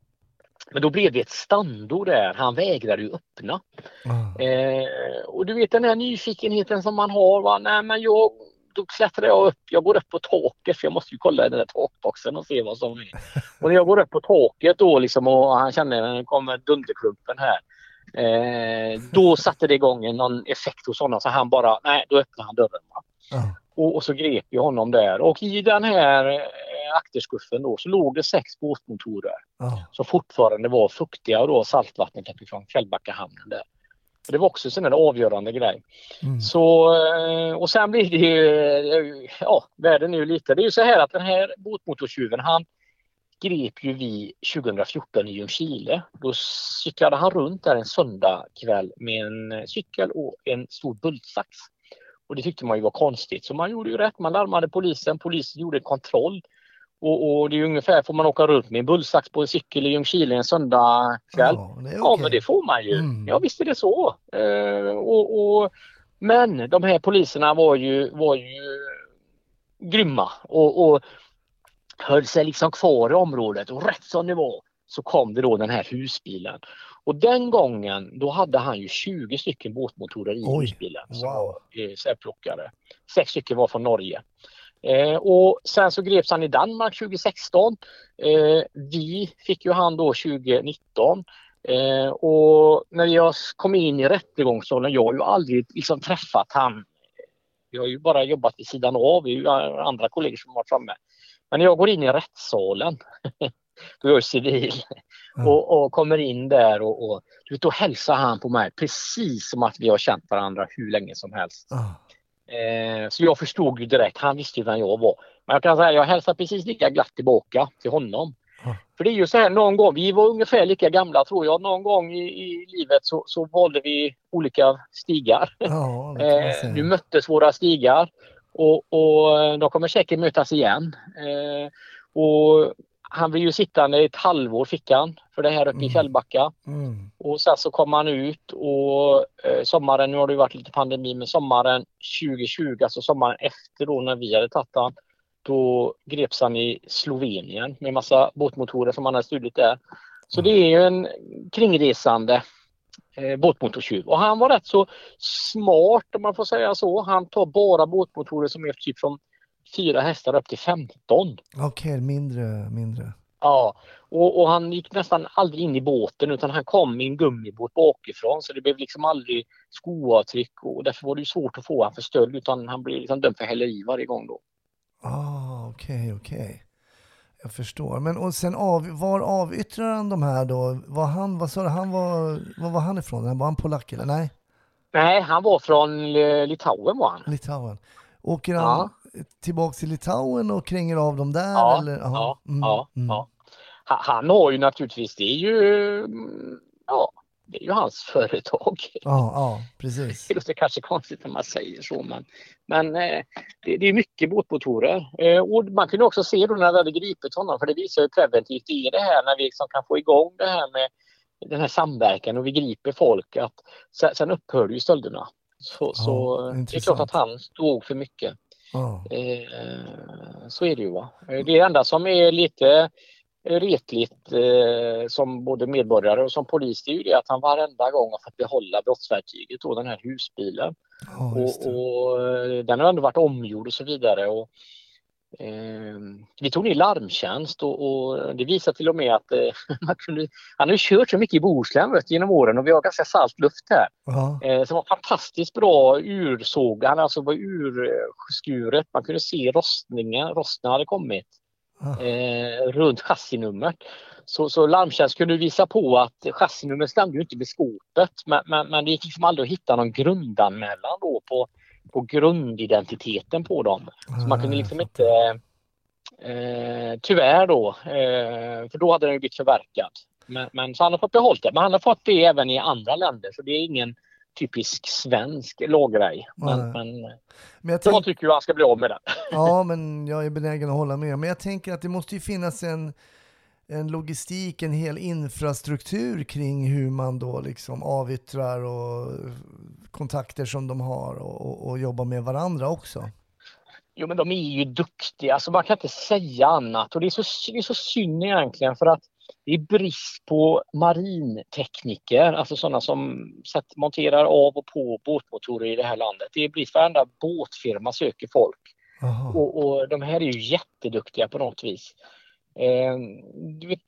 Men då blev det ett stando där. Han vägrade ju öppna. Ah, Eh, och du vet den här nyfikenheten som man har. Va? Nej, men jag, då klättrar jag upp. Jag går upp på taket för jag måste ju kolla i den där takboxen och se vad som är. Och när jag går upp på taket då liksom och han känner att det kommer dunderklumpen här. Eh, då satte det igång någon effekt hos honom så han bara, nej då öppnade han dörren. Ah, Och, och så grep jag honom där och i den här eh, akterskuffen då så låg det sex båtmotorer ah. som fortfarande var fuktiga och då saltvattnet uppifrån Fjällbackahamnen där. Så det var också en avgörande grej. Mm. Så, eh, och sen blir det ju, eh, ja, världen är ju lite. Det är ju så här att den här båtmotortjuven han grep ju vi 2014 i Ljungskile. Då cyklade han runt där en söndag kväll med en eh, cykel och en stor bultsax. Och det tyckte man ju var konstigt så man gjorde ju rätt. Man larmade polisen, polisen gjorde en kontroll. Och, och det är ju ungefär, får man åka runt med en bullsax på en cykel i Ljungskile en söndag kväll? Ja, är Ja, men det får man ju. Mm. Ja, visst är det så. Eh, och, och, men de här poliserna var ju, var ju grymma och, och höll sig liksom kvar i området och rätt som det var så kom det då den här husbilen. Och den gången då hade han ju 20 stycken båtmotorer i Oj, husbilen som wow. var eh, särplockade. Sex stycken var från Norge. Eh, och sen så greps han i Danmark 2016. Eh, vi fick ju han då 2019. Eh, och när jag kom in i rättegångssalen, jag har ju aldrig liksom träffat han. Vi har ju bara jobbat vid sidan av, vi ju andra kollegor som har varit framme. Men när jag går in i rättssalen, då är jag civil, Mm. och, och kommer in där och, och du vet, då hälsar han på mig precis som att vi har känt varandra hur länge som helst. Ah, Eh, så jag förstod ju direkt, han visste ju vem jag var. Men jag kan säga, jag hälsar precis lika glatt tillbaka till honom. Ja. För det är ju så här någon gång, vi var ungefär lika gamla tror jag, någon gång i, i livet så, så valde vi olika stigar. ja, Eh, nu möttes våra stigar och, och de kommer säkert mötas igen. Eh, och han vill ju sittande i ett halvår fick han för det här uppe i Mm. Fjällbacka. Mm. Och sen så kom han ut och eh, sommaren, nu har det varit lite pandemi, men sommaren 2020, alltså sommaren efter då när vi hade tagit han, då greps han i Slovenien med massa båtmotorer som han hade stulit där. Så det är ju en kringresande eh, båtmotortjuv. Och han var rätt så smart om man får säga så. Han tar bara båtmotorer som är typ från fyra hästar upp till 15. Okej, mindre, mindre. Ja, och, och han gick nästan aldrig in i båten utan han kom i en gummibåt bakifrån så det blev liksom aldrig skoavtryck och därför var det ju svårt att få han för stöld utan han blev liksom dömd för häleri varje gång då. Ah, okej, okej. Jag förstår. Men och sen av, var avyttrar han de här då? Var han, vad sa du, han var, var var han ifrån? Var han polack eller? Nej, Nej, han var från Litauen var han. Litauen. Åker han Ja. Tillbaks till Litauen och kränger av dem där? Ja, eller? Ja, Mm, ja, mm. ja. Han, har ju naturligtvis, det är ju, ja, det är ju hans företag. Ja, ja precis. Det låter kanske konstigt när man säger så men, men eh, det, det är mycket båtmotorer. Eh, och man kunde också se då när vi hade gripit honom för det visar ju preventivt i det här när vi liksom kan få igång det här med den här samverkan och vi griper folk att sen, sen upphörde ju stölderna. Så, Ja, så det är klart att han stod för mycket. Eh, så är det ju. Va? Eh, Det enda som är lite retligt eh, som både medborgare och som polis det är ju det att han varenda gång har fått behålla brottsverktyget och den här husbilen. Just Och, och eh, den har ändå varit omgjord och så vidare. Och, vi tog ner larmtjänst och, och det visar till och med att eh, man kunde, han har kört så mycket i Bohuslän vet genom åren och vi har ganska salt luft här. Ja, Eh, som var fantastiskt bra ursåg. Han alltså var urskuret. Man kunde se rostningen, rosten hade kommit ja. eh, runt chassinumret. Så, så larmtjänst kunde visa på att chassinumret stämde inte med skåpet men, men, men det gick liksom aldrig att hitta någon grundanmälan då på, på grundidentiteten på dem. Så man kunde liksom inte eh, tyvärr då, eh, för då hade den ju blivit förverkad. Men, men så han har fått behållit det. Men han har fått det även i andra länder så det är ingen typisk svensk laggrej. Men, Nej. men Men jag jag tänk, tycker ju han ska bli av med den. ja, men jag är benägen att hålla med. Men jag tänker att det måste ju finnas en, en logistik, en hel infrastruktur kring hur man då liksom avyttrar och kontakter som de har och, och, och jobbar med varandra också. Jo men de är ju duktiga, alltså man kan inte säga annat och det är så, det är så synd egentligen för att det är brist på marintekniker, alltså sådana som monterar av och på båtmotorer i det här landet. Det är brist, varenda båtfirma söker folk och, och de här är ju jätteduktiga på något vis. Eh, du vet,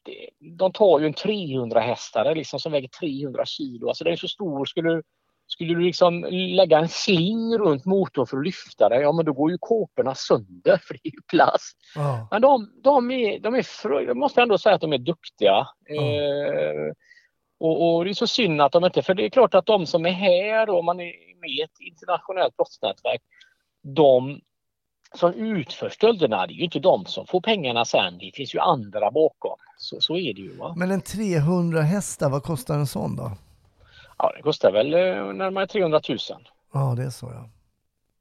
de tar ju en 300 hästare liksom som väger 300 kilo, alltså den är så stor. Skulle, skulle du liksom lägga en sling runt motorn för att lyfta den, ja men då går ju kåporna sönder för det är ju plast. Ja. Men de, de är, de är jag måste ändå säga att de är duktiga. Eh, och, och det är så synd att de inte, för det är klart att de som är här och man är med i ett internationellt brottsnätverk, de som utför stölderna, det är ju inte de som får pengarna sen. Det finns ju andra bakom. Så, så är det ju. Va? Men en 300 hästar, vad kostar en sån då? Ja, det kostar väl eh, närmare 300 000. Ja, det är så ja.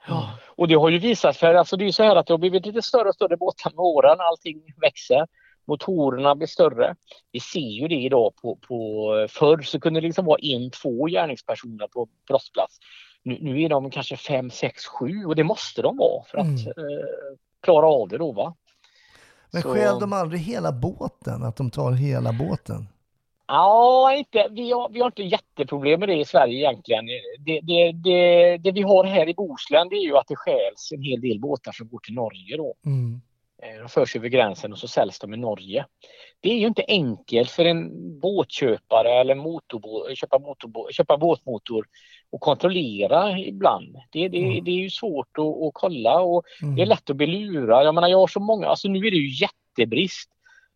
Ja. Och det har ju visat sig, alltså det är ju så här att det har blivit lite större och större båtar med åren. Allting växer. Motorerna blir större. Vi ser ju det idag på, på förr så kunde det liksom vara en, två gärningspersoner på brottsplats. Nu, nu är de kanske fem, sex, sju och det måste de vara för att Mm. eh, klara av det då va. Men Så- stjäl de aldrig hela båten? Att de tar hela båten? Ja, inte, vi, har, vi har inte jätteproblem med det i Sverige egentligen. Det, det, det, det vi har här i Bohuslän det är ju att det stjäls en hel del båtar som går till Norge då. Mm. Eh, De förs över gränsen och så säljs de i Norge. Det är ju inte enkelt för en båtköpare eller motorbå, köpa, motorbå, köpa båtmotor och kontrollera ibland. Det, det, Mm. det är ju svårt att, att kolla och Mm. det är lätt att bli lurad. Jag menar jag har så många, alltså nu är det ju jättebrist.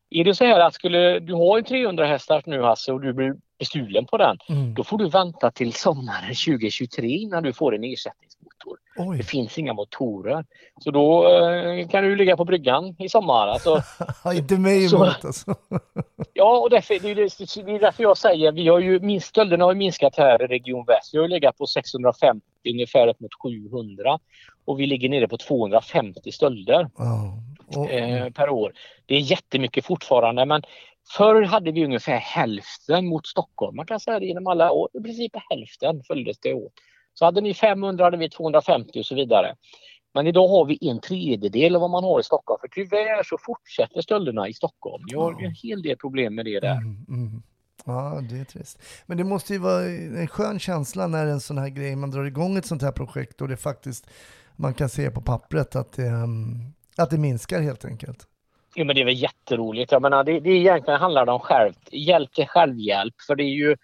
Är det så här att skulle du ha en 300 hästar nu Hasse och du blir bestulen på den, Mm. då får du vänta till sommaren 2023 innan du får en ersättningsmotor. Det Oj, finns inga motorer. Så då eh, kan du ligga på bryggan i sommar. Alltså, inte mig emot alltså. ja, och därför, det, är det, det är därför jag säger, vi har ju minst, stölderna har ju minskat här i Region Väst. Vi har legat på 650 ungefär upp mot 700 och vi ligger nere på 250 stölder Ja. Och, eh, per år. Det är jättemycket fortfarande men förr hade vi ungefär hälften mot Stockholm. Man kan säga det genom alla år. I princip hälften följdes det åt. Så hade ni 500 hade vi 250 och så vidare. Men idag har vi en tredjedel av vad man har i Stockholm. För tyvärr så fortsätter stölderna i Stockholm. Jag har en hel del problem med det där. Mm, mm. Ja, det är trist. Men det måste ju vara en skön känsla när en sån här grej, man drar igång ett sånt här projekt och det faktiskt, man kan se på pappret att det, um, att det minskar helt enkelt. Jo, men det är väl jätteroligt. Jag menar, det, det egentligen handlar om själv, hjälp till självhjälp. För det är ju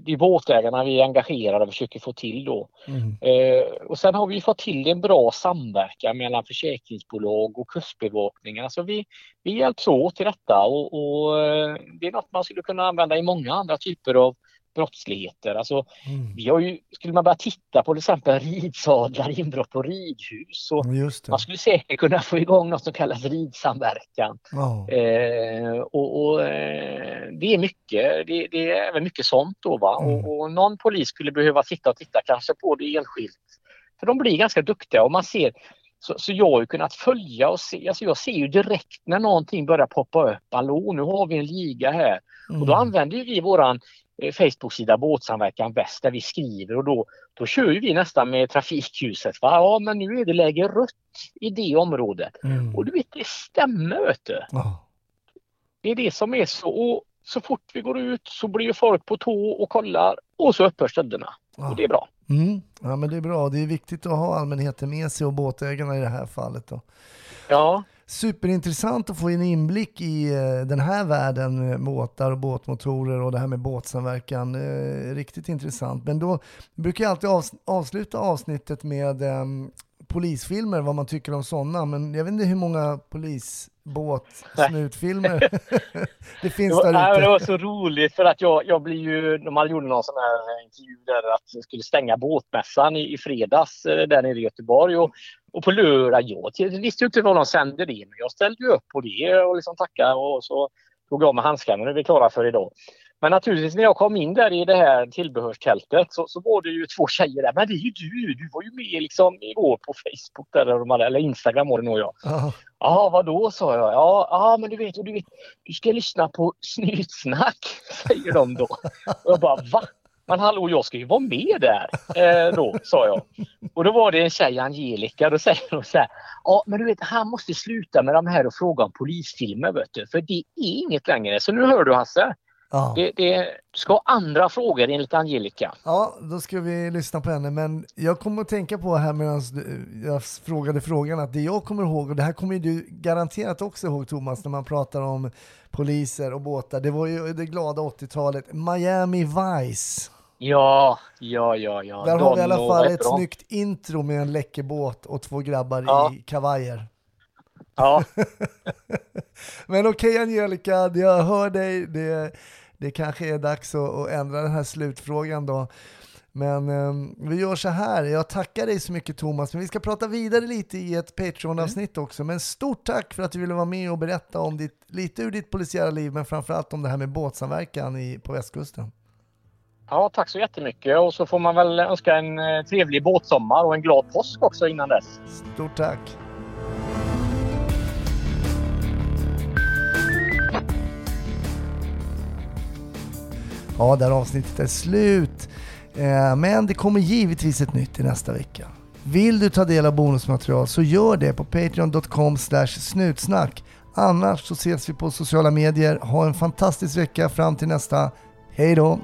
det är båtägarna vi är engagerade och försöker få till då. Mm. Eh, och sen har vi fått till en bra samverkan mellan försäkringsbolag och kustbevakningen. Alltså vi, vi hjälps åt i detta och, och eh, det är något man skulle kunna använda i många andra typer av brottsligheter. Alltså, Mm. vi har ju, skulle man börja titta på till exempel ridsadlar, inbrott på ridhus och det. man skulle säkert kunna få igång något som kallas ridsamverkan. Ja. Eh, och, och eh, det är mycket, det, det är även mycket sånt då va. Mm. Och, och någon polis skulle behöva sitta och titta kanske på det enskilt. För de blir ganska duktiga och man ser så, så jag har ju kunnat följa och se, alltså jag ser ju direkt när någonting börjar poppa upp. Hallå, nu har vi en liga här. Och då Mm. använder vi våran Facebook-sida Båtsamverkan Väst där vi skriver och då, då kör vi nästan med trafikljuset. Va? Ja men nu är det läge rött i det området. Mm. Och du vet det stämmer vet du. Ja. Det är det som är så. Och så fort vi går ut så blir ju folk på tå och kollar och så upphör stölderna. Ja. Och det är bra. Mm. ja, men det är bra. Det är viktigt att ha allmänheten med sig och båtägarna i det här fallet. Då. Ja, Superintressant att få en inblick i eh, den här världen med båtar och båtmotorer och det här med båtsamverkan. Eh, riktigt intressant. Men då brukar jag alltid avsluta avsnittet med ehm, polisfilmer, vad man tycker om sådana. Men jag vet inte hur många polisbåt-snutfilmer det det finns var, där nej, men det ute. var så roligt för att jag, jag blir ju, när man gjorde någon sån här intervju där att jag skulle stänga båtmässan i, i fredags eh, där nere i Göteborg och, och på lördag, jag visste ju inte vad de sände det men jag ställde ju upp på det och liksom tackade och så tog jag av mig handskarna, nu är vi klara för idag. Men naturligtvis när jag kom in där i det här tillbehörstältet så, så var det ju två tjejer där. Men det är ju du, du var ju med liksom igår på Facebook där de hade, eller Instagram var det nog jag. Ja, Ja, vad då sa jag. Ja, men du vet, du vet, du ska lyssna på Snytsnack, säger de då. Och jag bara, va? Men hallå, jag ska ju vara med där, eh, då, sa jag. Och då var det en tjej, Angelica, då säger hon så här. Ja, men du vet, han måste sluta med de här och fråga om polisfilmer, vet du. För det är inget längre. Så nu hör du, Hasse. Ja. Det, det ska andra frågor enligt Angelica. Ja, då ska vi lyssna på henne. Men jag kommer att tänka på här medan jag frågade frågan att det jag kommer ihåg, och det här kommer ju du garanterat också ihåg Thomas, när man pratar om poliser och båtar. Det var ju det glada 80-talet, Miami Vice. Ja, ja, ja, ja. Där har vi i alla fall ett snyggt intro med en läcker båt och två grabbar Ja. i kavajer. Ja, Men okej Angelica, jag hör dig. Det, det kanske är dags att, att ändra den här slutfrågan då. Men ehm, vi gör så här, jag tackar dig så mycket Thomas, men vi ska prata vidare lite i ett Patreon-avsnitt också. Men stort tack för att du ville vara med och berätta om ditt, lite ur ditt polisiära liv, men framförallt om det här med båtsamverkan i, på västkusten. Ja, tack så jättemycket. Och så får man väl önska en eh, trevlig båtsommar och en glad påsk också innan dess. Stort tack! Ja, där avsnittet är slut. Eh, men det kommer givetvis ett nytt i nästa vecka. Vill du ta del av bonusmaterial så gör det på patreon.com snutsnack. Annars så ses vi på sociala medier. Ha en fantastisk vecka fram till nästa. Hej då!